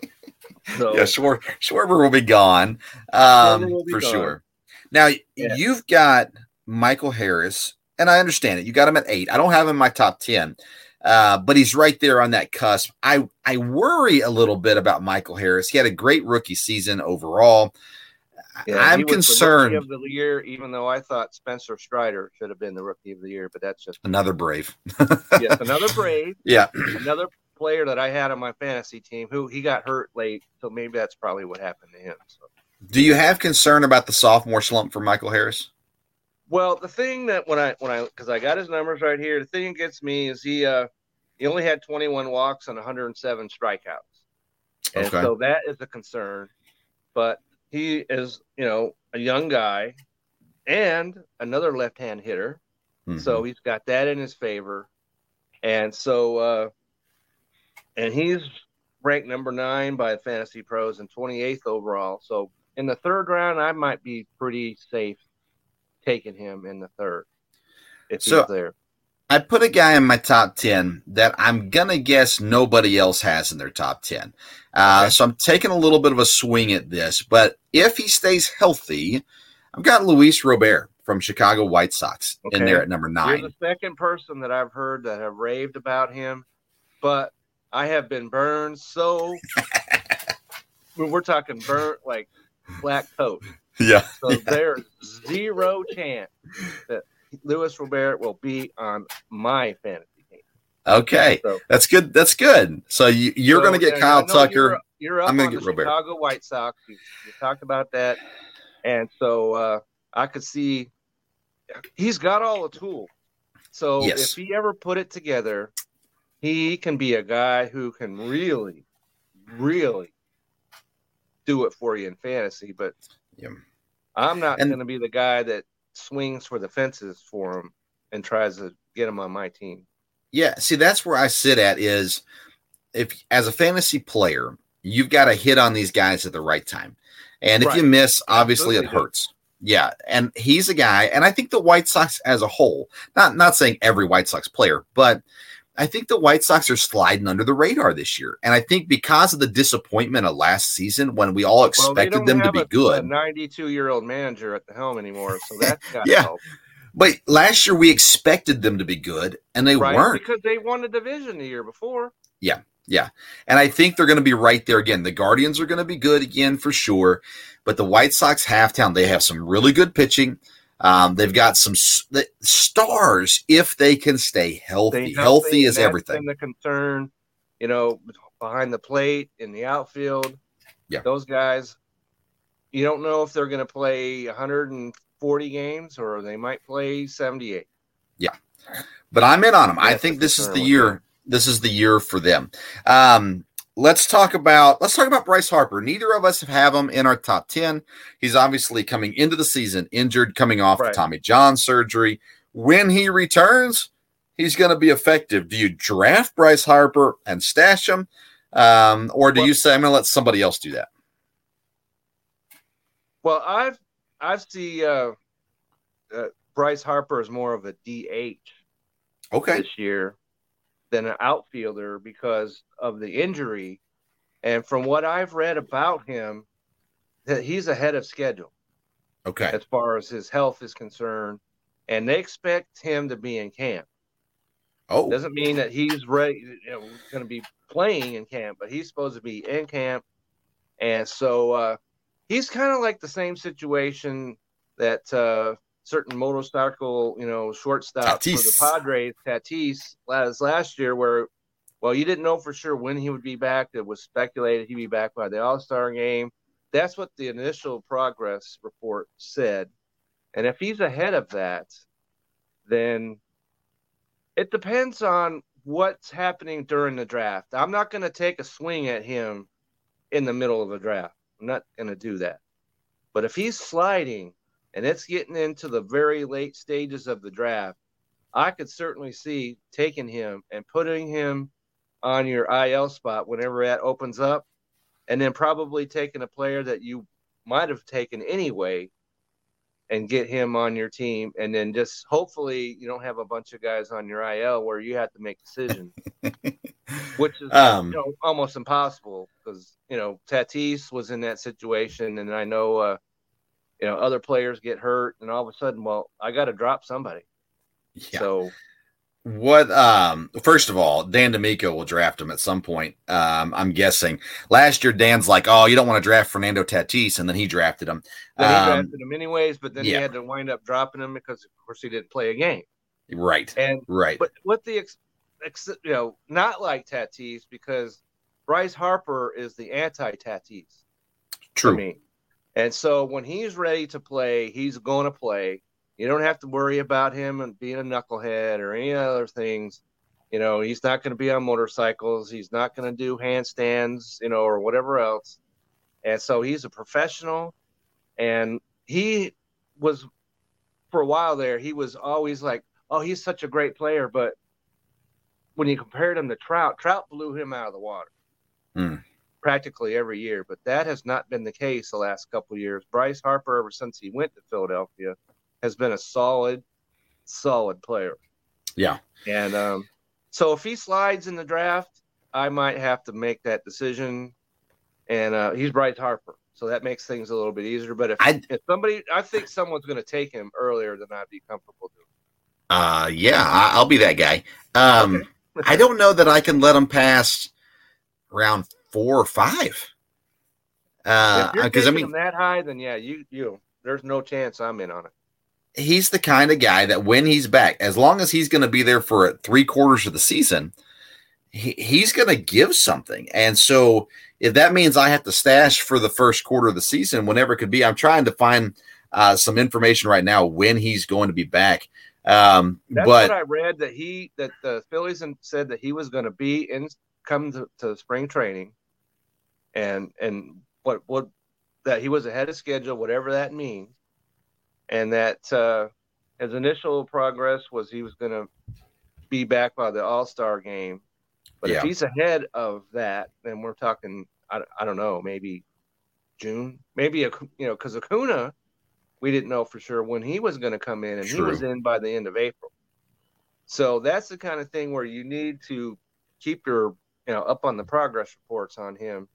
So, yeah, Schwarber will be gone um, be for gone. sure. Now yeah. you've got Michael Harris, and I understand it. You got him at eight. I don't have him in my top ten, uh, but he's right there on that cusp. I I worry a little bit about Michael Harris. He had a great rookie season overall. Yeah, I'm concerned. of the year, even though I thought Spencer Strider should have been the rookie of the year, but that's just another brave. <laughs> yes, another brave. <laughs> Yeah, another player that I had on my fantasy team who he got hurt late, so maybe that's probably what happened to him. So. Do you have concern about the sophomore slump for Michael Harris? Well, the thing that when I when I because I got his numbers right here, the thing that gets me is he uh he only had 21 walks and 107 strikeouts, and okay. so that is a concern. But he is you know a young guy and another left-hand hitter, mm-hmm. so he's got that in his favor, and so uh and he's ranked number nine by Fantasy Pros and 28th overall. So in the third round, I might be pretty safe taking him in the third if so, he's there. I put a guy in my top 10 that I'm going to guess nobody else has in their top 10. Uh, okay. So I'm taking a little bit of a swing at this, but if he stays healthy, I've got Luis Robert from Chicago White Sox okay. in there at number nine. You're the second person that I've heard that have raved about him, but I have been burned so. <laughs> we're talking burnt like black coat. Yeah. So yeah. there's zero chance that Luis Robert will be on my fantasy team. Okay, so, that's good. That's good. So you, you're so, going to get Kyle Tucker. You're, you're up I'm going to get Robert. Chicago White Sox. You, you, talked about that, and so uh, I could see he's got all the tools. So yes. if he ever put it together, he can be a guy who can really, really do it for you in fantasy. But yeah. I'm not going to be the guy that swings for the fences for him and tries to get him on my team. Yeah, see, that's where I sit at is if as a fantasy player, you've got to hit on these guys at the right time. And if right. you miss, obviously Absolutely. it hurts. Yeah, and he's a guy, and I think the White Sox as a whole, not not saying every White Sox player, but I think the White Sox are sliding under the radar this year. And I think because of the disappointment of last season when we all expected well, them to be a, good. 92 year old manager at the helm anymore. So that's <laughs> yeah. Help. But last year we expected them to be good and they right, weren't. Because they won the division the year before. Yeah. Yeah. And I think they're going to be right there again. The Guardians are going to be good again for sure. But the White Sox half town, they have some really good pitching. Um, they've got some the stars if they can stay healthy. Stay healthy, healthy is everything. the concern, you know, behind the plate in the outfield. Yeah, those guys. You don't know if they're going to play 140 games or they might play 78. Yeah, but I'm in on them. That's I think this is the year. This is the year for them. Um, let's talk about let's talk about Bryce Harper. Neither of us have him in our top 10. He's obviously coming into the season injured, coming off right. Tommy John surgery. When he returns, he's going to be effective. Do you draft Bryce Harper and stash him? Um, or do well, you say I'm going to let somebody else do that? Well, I've I've see uh, uh, Bryce Harper is more of a DH. Okay. This year, than an outfielder because of the injury. And from what I've read about him, that he's ahead of schedule. Okay. As far as his health is concerned, and they expect him to be in camp. Oh, doesn't mean that he's ready, you know, going to be playing in camp, but he's supposed to be in camp, and so uh, he's kind of like the same situation that uh, certain motorcycle, you know, shortstop Tatis. for the Padres, Tatis, last last year, where well, you didn't know for sure when he would be back. It was speculated he'd be back by the All Star game. That's what the initial progress report said. And if he's ahead of that, then it depends on what's happening during the draft. I'm not going to take a swing at him in the middle of the draft. I'm not going to do that. But if he's sliding and it's getting into the very late stages of the draft, I could certainly see taking him and putting him on your IL spot whenever that opens up, and then probably taking a player that you might have taken anyway and get him on your team and then just hopefully you don't have a bunch of guys on your IL where you have to make decisions <laughs> which is um, you know, almost impossible because you know Tatis was in that situation and I know uh, you know other players get hurt and all of a sudden well I got to drop somebody yeah. so what um first of all, Dan D'Amico will draft him at some point. Um, I'm guessing. Last year, Dan's like, Oh, you don't want to draft Fernando Tatis, and then he drafted him. Then he um, drafted him anyways, but then yeah. he had to wind up dropping him because of course he didn't play a game. Right. And right. But what the ex, ex, you know, not like Tatis because Bryce Harper is the anti Tatis. True. And so when he's ready to play, he's going to play. You don't have to worry about him and being a knucklehead or any other things. You know, he's not going to be on motorcycles. He's not going to do handstands, you know, or whatever else. And so he's a professional. And he was, for a while there, he was always like, oh, he's such a great player. But when you compared him to Trout, Trout blew him out of the water mm. Practically every year. But that has not been the case the last couple years. Bryce Harper, ever since he went to Philadelphia, has been a solid, solid player. Yeah. And um, so if he slides in the draft, I might have to make that decision. And uh, he's Bryce Harper. So that makes things a little bit easier. But if, I, if somebody, I think someone's going to take him earlier than I'd be comfortable doing. Uh, yeah, I'll be that guy. Um, okay. I don't know that I can let him pass round four or five. Uh, because I mean that high, then yeah, you you there's no chance I'm in on it he's the kind of guy that when he's back, as long as he's going to be there for three quarters of the season, he, he's going to give something. And so if that means I have to stash for the first quarter of the season, whenever it could be, I'm trying to find uh, some information right now when he's going to be back. Um, That's but what I read that he that the Phillies and said that he was going to be in come to, to spring training, and and what what that he was ahead of schedule, whatever that means and that uh, his initial progress was he was going to be back by the All Star game. But yeah. if he's ahead of that, then we're talking. I, I don't know, maybe June, maybe a you know because Acuna, we didn't know for sure when he was going to come in, and True. he was in by the end of April. So that's the kind of thing where you need to keep your you know up on the progress reports on him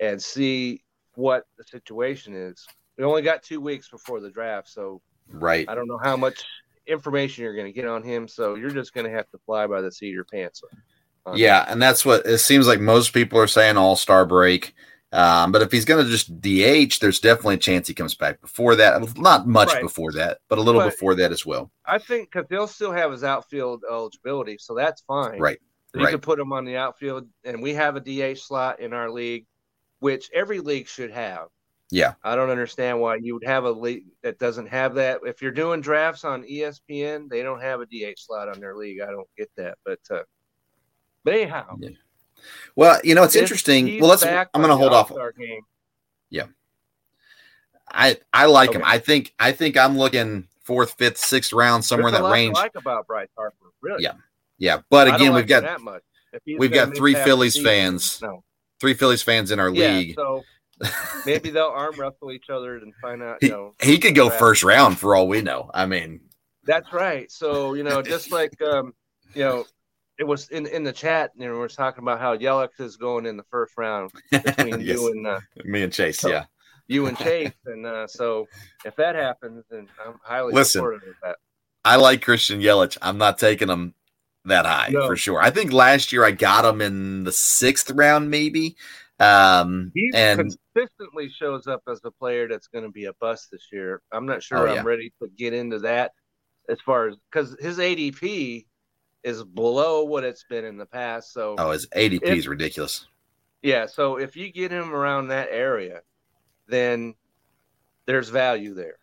and see what the situation is we only got two weeks before the draft, so right. I don't know how much information you're going to get on him, so you're just going to have to fly by the seat of your pants. Yeah, and that's what it seems like most people are saying All Star break. Um, but if he's going to just DH, there's definitely a chance he comes back before that. Not much right. before that, but a little but before that as well. I think because they'll still have his outfield eligibility, so that's fine. Right. So you right. can put him on the outfield, and we have a DH slot in our league, which every league should have. Yeah. I don't understand why you would have a league that doesn't have that. If you're doing drafts on ESPN, they don't have a DH slot on their league. I don't get that. But uh, but anyhow. Yeah. Well, you know, it's interesting. Well, let's I'm going to hold off. Game. Yeah. I I like okay. him. I think I think I'm looking fourth, fifth, sixth round somewhere in that range. like about Bryce Harper, really. Yeah, yeah. But again, we've got that much. We've got three Phillies fans. No. Three Phillies fans in our yeah, league. So <laughs> Maybe they'll arm wrestle each other and find out. You he, know, he could go first round for all we know. I mean, that's right. So you know, just <laughs> like um, you know, it was in in the chat. You know, we are talking about how Yelich is going in the first round between <laughs> yes. you and uh, me and Chase. So, yeah, you and Chase, and uh, so if that happens, then I'm highly listen. Supportive of that. I like Christian Yelich. I'm not taking him that high no. for sure. I think last year I got him in the sixth round, maybe. Um, he and consistently shows up as a player that's going to be a bust this year. I'm not sure oh, yeah. I'm ready to get into that as far as because his ADP is below what it's been in the past. So oh, his ADP if, is ridiculous. Yeah, so if you get him around that area, then there's value there.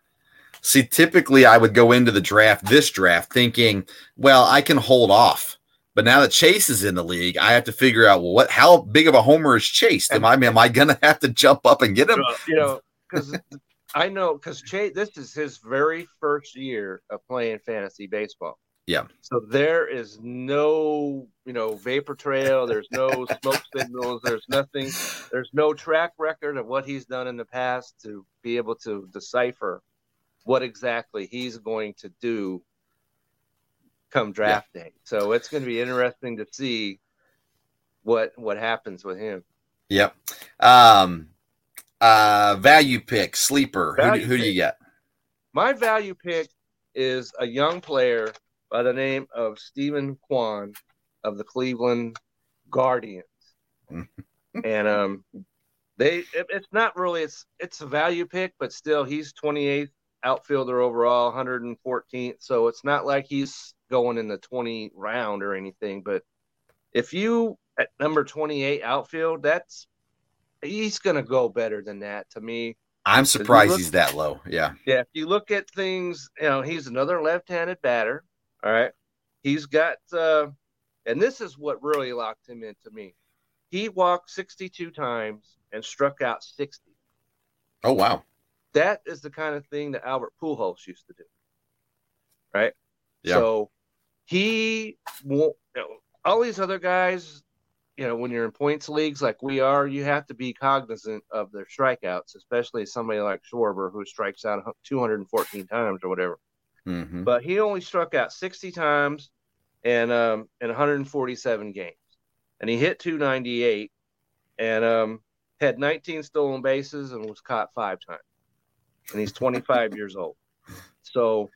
See, typically I would go into the draft, this draft, thinking, well, I can hold off but now that Chase is in the league, I have to figure out well, what how big of a homer is Chase? Am I am I gonna <laughs> have to jump up and get him? You know, because I know because Chase this is his very first year of playing fantasy baseball. Yeah. So there is no, you know, vapor trail. There's no smoke signals. There's nothing. There's no track record of what he's done in the past to be able to decipher what exactly he's going to do come draft yeah. day. So it's going to be interesting to see what what happens with him. Yep. Um, uh, value pick sleeper. Value who, who do you get? My value pick is a young player by the name of Steven Kwan of the Cleveland Guardians. <laughs> and um they it, it's not really it's it's a value pick, but still he's 28th outfielder overall, 114th. So it's not like he's going in the 20 round or anything. But if you at number 28 outfield, that's he's gonna go better than that to me. I'm surprised look, he's that low. Yeah. Yeah. If you look at things, you know, he's another left-handed batter. All right. He's got, uh, and this is what really locked him into me. He walked 62 times and struck out 60. Oh, wow. That is the kind of thing that Albert Pujols used to do. Right. Yeah. So he won't, you know, all these other guys, you know, when you're in points leagues like we are, you have to be cognizant of their strikeouts, especially somebody like Schwarber who strikes out 214 times or whatever. Mm-hmm. But he only struck out 60 times and um in 147 games. And he hit 298 and um had 19 stolen bases and was caught five times. And he's 25 years old. So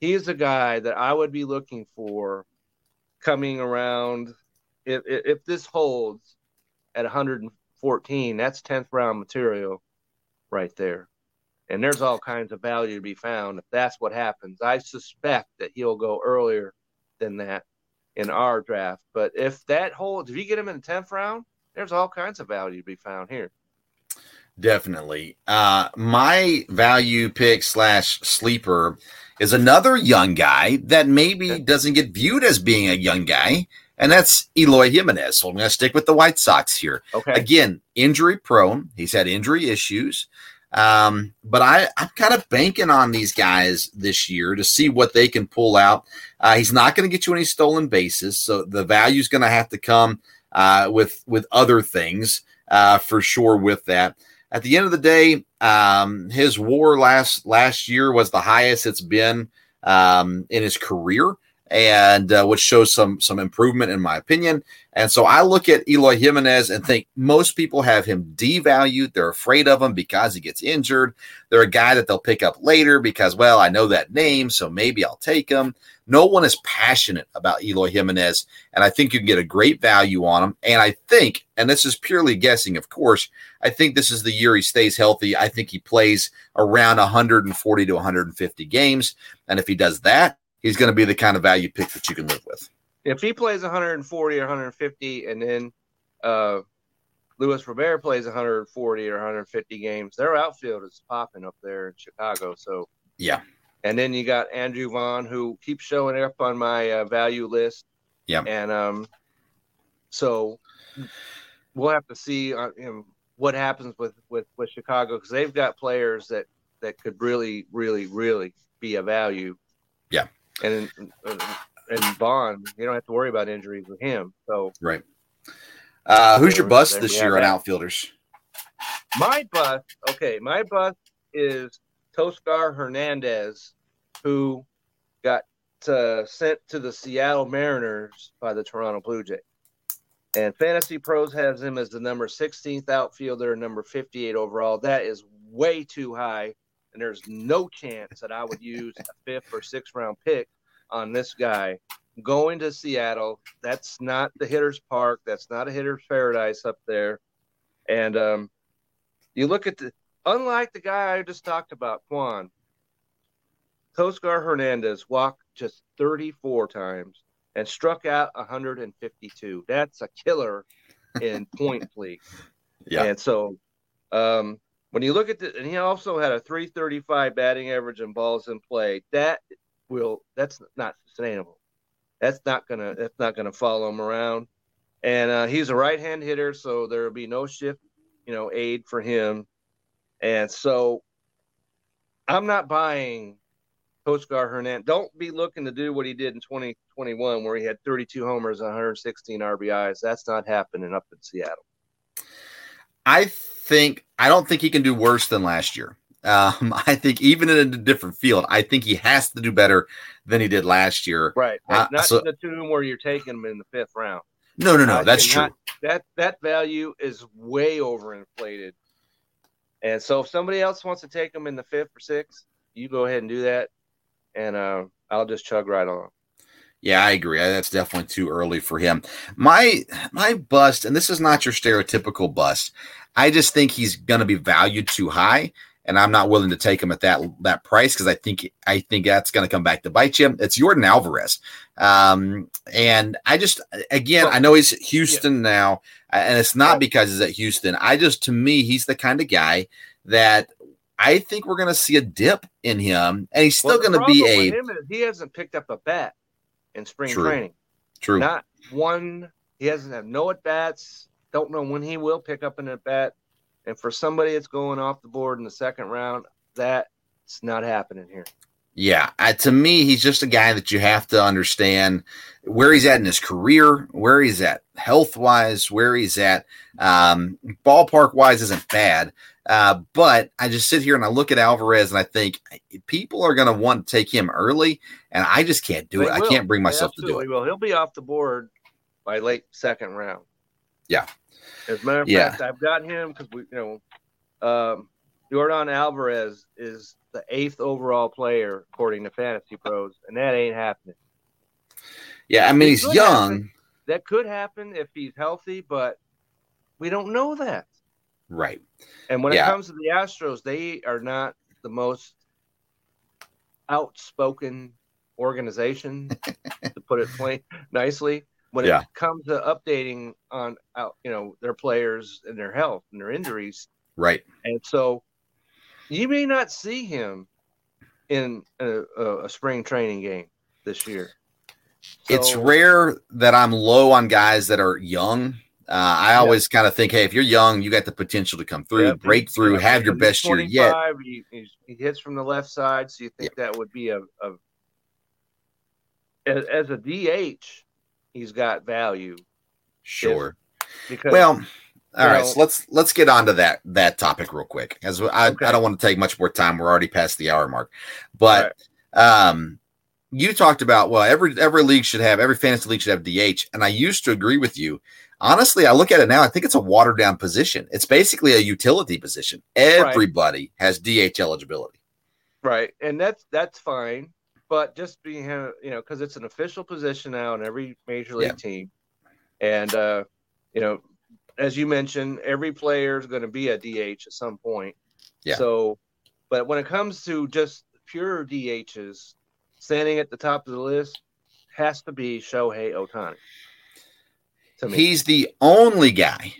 he is a guy that I would be looking for coming around if if, this holds at 114, that's 10th round material right there and there's all kinds of value to be found if that's what happens. I suspect that he'll go earlier than that in our draft. But if that holds, if you get him in the tenth round, there's all kinds of value to be found here. Definitely. Uh, my value pick slash sleeper is another young guy that maybe doesn't get viewed as being a young guy, and that's Eloy Jimenez. So I'm going to stick with the White Sox here. Okay. Again, injury prone. He's had injury issues. Um, but I, I'm kind of banking on these guys this year to see what they can pull out. Uh, he's not going to get you any stolen bases, so the value is going to have to come uh, with with other things uh, for sure. With that, at the end of the day, um, his WAR last last year was the highest it's been um, in his career and uh, which shows some some improvement in my opinion. And so I look at Eloy Jimenez and think most people have him devalued. They're afraid of him because he gets injured. They're a guy that they'll pick up later because, well, I know that name, so maybe I'll take him. No one is passionate about Eloy Jimenez, and I think you can get a great value on him. And I think, and this is purely guessing, of course, I think this is the year he stays healthy. I think he plays around 140 to 150 games. And if he does that, he's going to be the kind of value pick that you can live with. If he plays 140 or 150, and then uh, Luis Robert plays 140 or 150 games, their outfield is popping up there in Chicago. So yeah, and then you got Andrew Vaughn who keeps showing up on my uh, value list. Yeah, and um, so we'll have to see you know, what happens with with with Chicago because they've got players that that could really, really, really be a value. Yeah and and Vaughn, you don't have to worry about injuries with him. So right. Uh, who's your bust this year on outfielders? My bust, okay, my bust is Teoscar Hernandez, who got uh, sent to the Seattle Mariners by the Toronto Blue Jays. And Fantasy Pros has him as the number 16th outfielder, number 58 overall. That is way too high and there's no chance that I would use a <laughs> fifth or sixth round pick on this guy going to Seattle. That's not the hitter's park. That's not a hitter's paradise up there. And um, you look at the unlike the guy I just talked about, Kwan, Teoscar Hernandez walked just 34 times and struck out 152. That's a killer in <laughs> point league. Yeah. And so um, when you look at the, and he also had a 335 batting average and balls in play. That will, that's not sustainable. That's not gonna, that's not gonna follow him around. And uh, he's a right-hand hitter, so there will be no shift, you know, aid for him. And so, I'm not buying Teoscar Hernandez. Don't be looking to do what he did in 2021, where he had 32 homers and 116 RBIs. That's not happening up in Seattle. I think I don't think he can do worse than last year. Um, <laughs> I think even in a different field, I think he has to do better than he did last year. Right, uh, not so, the tune where you're taking him in the fifth round. No, no, no, uh, that's true. That that value is way overinflated. And so, if somebody else wants to take him in the fifth or sixth, you go ahead and do that, and uh, I'll just chug right on. Yeah, I agree. That's definitely too early for him. My my bust, and this is not your stereotypical bust. I just think he's going to be valued too high, and I'm not willing to take him at that that price because I think I think that's going to come back to bite you. It's Yordan Alvarez, um, and I just again I know he's Houston yeah. now, and it's not because he's at Houston. I just to me he's the kind of guy that I think we're going to see a dip in him, and he's still well, going to be a. he hasn't picked up a bat in spring True. training. True. Not one. He hasn't had no at bats. Don't know when he will pick up an at bat. And for somebody that's going off the board in the second round, that's not happening here. Yeah, uh, to me, he's just a guy that you have to understand where he's at in his career, where he's at health wise, where he's at um, ballpark wise isn't bad. Uh, but I just sit here and I look at Alvarez and I think people are going to want to take him early, and I just can't do they it. Will. I can't bring myself to do it. Well, he'll be off the board by late second round. Yeah. As a matter of yeah. fact, I've got him because we, you know, um, Yordan Alvarez is the eighth overall player according to Fantasy Pros, and that ain't happening. Yeah, I mean he's young. Happen. That could happen if he's healthy, but we don't know that. Right. And when yeah. it comes to the Astros, they are not the most outspoken organization, <laughs> to put it plain nicely. When yeah. it comes to updating on out, you know, their players and their health and their injuries. Right. And so you may not see him in a, a spring training game this year. So, it's rare that I'm low on guys that are young uh, I yeah. always kind of think, hey, if you're young, you got the potential to come through, yeah, break through, yeah, have your best year yet. He, he, hits from the left side, so you think that would be a, a as, as, a DH, he's got value. Sure. because well, all right, know, so let's let's get on to that that topic real quick, as I, okay. I don't want to take much more time. We're already past the hour mark, but right. um, you talked about well, every every league should have every fantasy league should have DH, and I used to agree with you honestly, I look at it now. I think it's a watered down position. It's basically a utility position. Everybody right. has DH eligibility. Right, and that's that's fine. But just being, you know, because it's an official position now in every major league yeah. team, and uh, you know, as you mentioned, every player is going to be a DH at some point. Yeah. So, but when it comes to just pure DHs, standing at the top of the list has to be Shohei to me. He's the only guy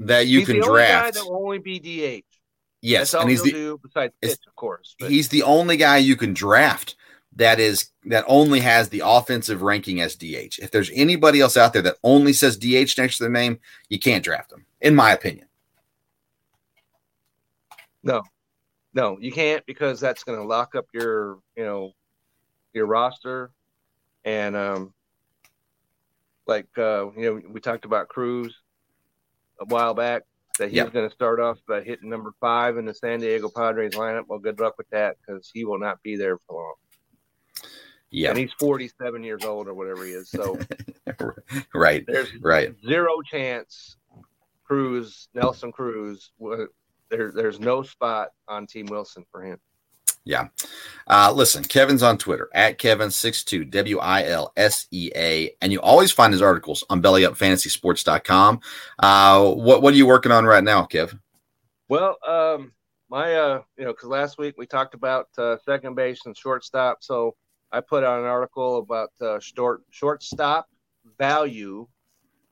that you he's can draft. that will only be DH. Yes, and he's the do besides pitch, of course. But. He's the only guy you can draft that is that only has the offensive ranking as DH. If there's anybody else out there that only says DH next to their name, you can't draft them, in my opinion. No, no, you can't because that's going to lock up your, you know, your roster, and um, like uh, you know we talked about Cruz a while back that he's yep. going to start off by hitting number five in the San Diego Padres lineup. Well, good luck with that because he will not be there for long. Yeah, and he's 47 years old or whatever he is. So, <laughs> right, there's right, zero chance. Cruz, Nelson Cruz, there, there's no spot on Team Wilson for him. Yeah. Uh, listen, Kevin's on Twitter at Kevin62, W I L S E A. And you always find his articles on bellyupfantasysports.com. Uh, what, what are you working on right now, Kev? Well, um, my, uh, you know, because last week we talked about uh, second base and shortstop. So I put out an article about uh, short shortstop value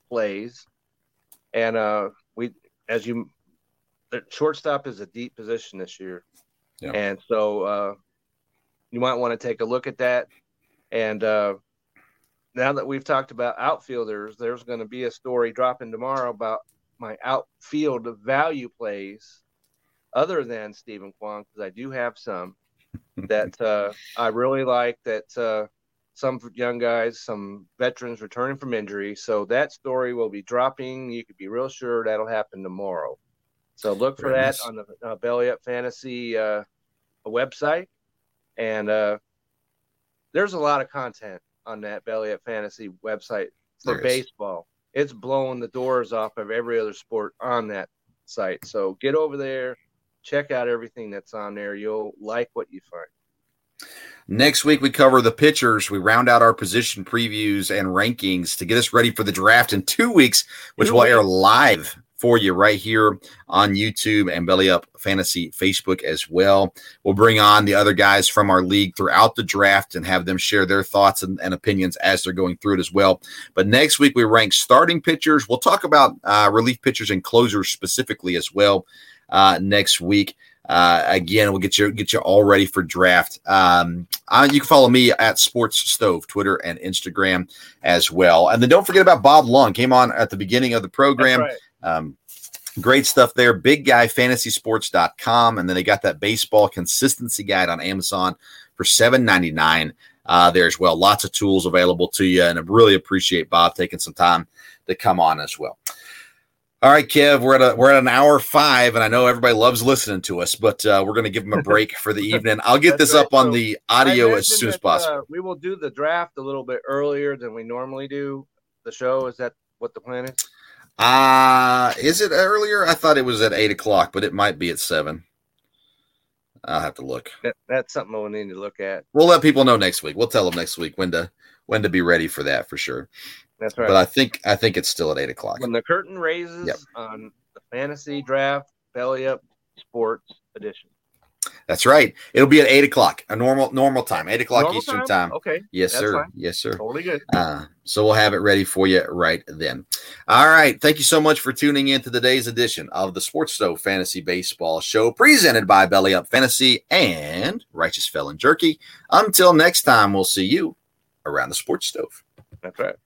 plays. And uh, we, as you, the shortstop is a deep position this year. Yeah. And so uh, you might want to take a look at that. And uh, now that we've talked about outfielders, there's going to be a story dropping tomorrow about my outfield value plays other than Steven Kwan, because I do have some. That uh, I really like. That uh, some young guys, some veterans returning from injury. So that story will be dropping. You could be real sure that'll happen tomorrow. So look for that on the uh, Belly Up Fantasy uh, website, and uh, there's a lot of content on that Belly Up Fantasy website for baseball. It's blowing the doors off of every other sport on that site. So get over there, check out everything that's on there. You'll like what you find. Next week, we cover the pitchers. We round out our position previews and rankings to get us ready for the draft in two weeks, which two will weeks. air live for you right here on YouTube and Belly Up Fantasy Facebook as well. We'll bring on the other guys from our league throughout the draft and have them share their thoughts and, and opinions as they're going through it as well. But next week, we rank starting pitchers. We'll talk about uh, relief pitchers and closers specifically as well uh, next week. Uh, again, we'll get you get you all ready for draft. Um, uh, you can follow me at Sports Stove, Twitter and Instagram as well. And then don't forget about Bob Lung. Came on at the beginning of the program. Right. Um, great stuff there. Big guy BigGuyFantasySports.com, and then they got that baseball consistency guide on Amazon for seven ninety nine. Uh, there as well. Lots of tools available to you, and I really appreciate Bob taking some time to come on as well. All right, Kev, we're at a, we're at an hour five, and I know everybody loves listening to us, but uh, we're going to give them a break for the <laughs> evening. I'll get this right. up on so the audio as soon as possible. Uh, we will do the draft a little bit earlier than we normally do. The show is that what the plan is? Uh is it earlier? I thought it was at eight o'clock, but it might be at seven. I'll have to look. That, that's something we'll need to look at. We'll let people know next week. We'll tell them next week when to when to be ready for that for sure. That's right. But I think I think it's still at eight o'clock. When the curtain raises yep. on the fantasy draft belly up sports edition. That's right. It'll be at eight o'clock, a normal normal time, eight o'clock normal Eastern time? time? Okay. Yes, sir. Fine. Yes, sir. Totally good. Uh, so we'll have it ready for you right then. All right. Thank you so much for tuning in to today's edition of the Sports Stove Fantasy Baseball Show, presented by Belly Up Fantasy and Righteous Felon Jerky. Until next time, we'll see you around the Sports Stove. That's right.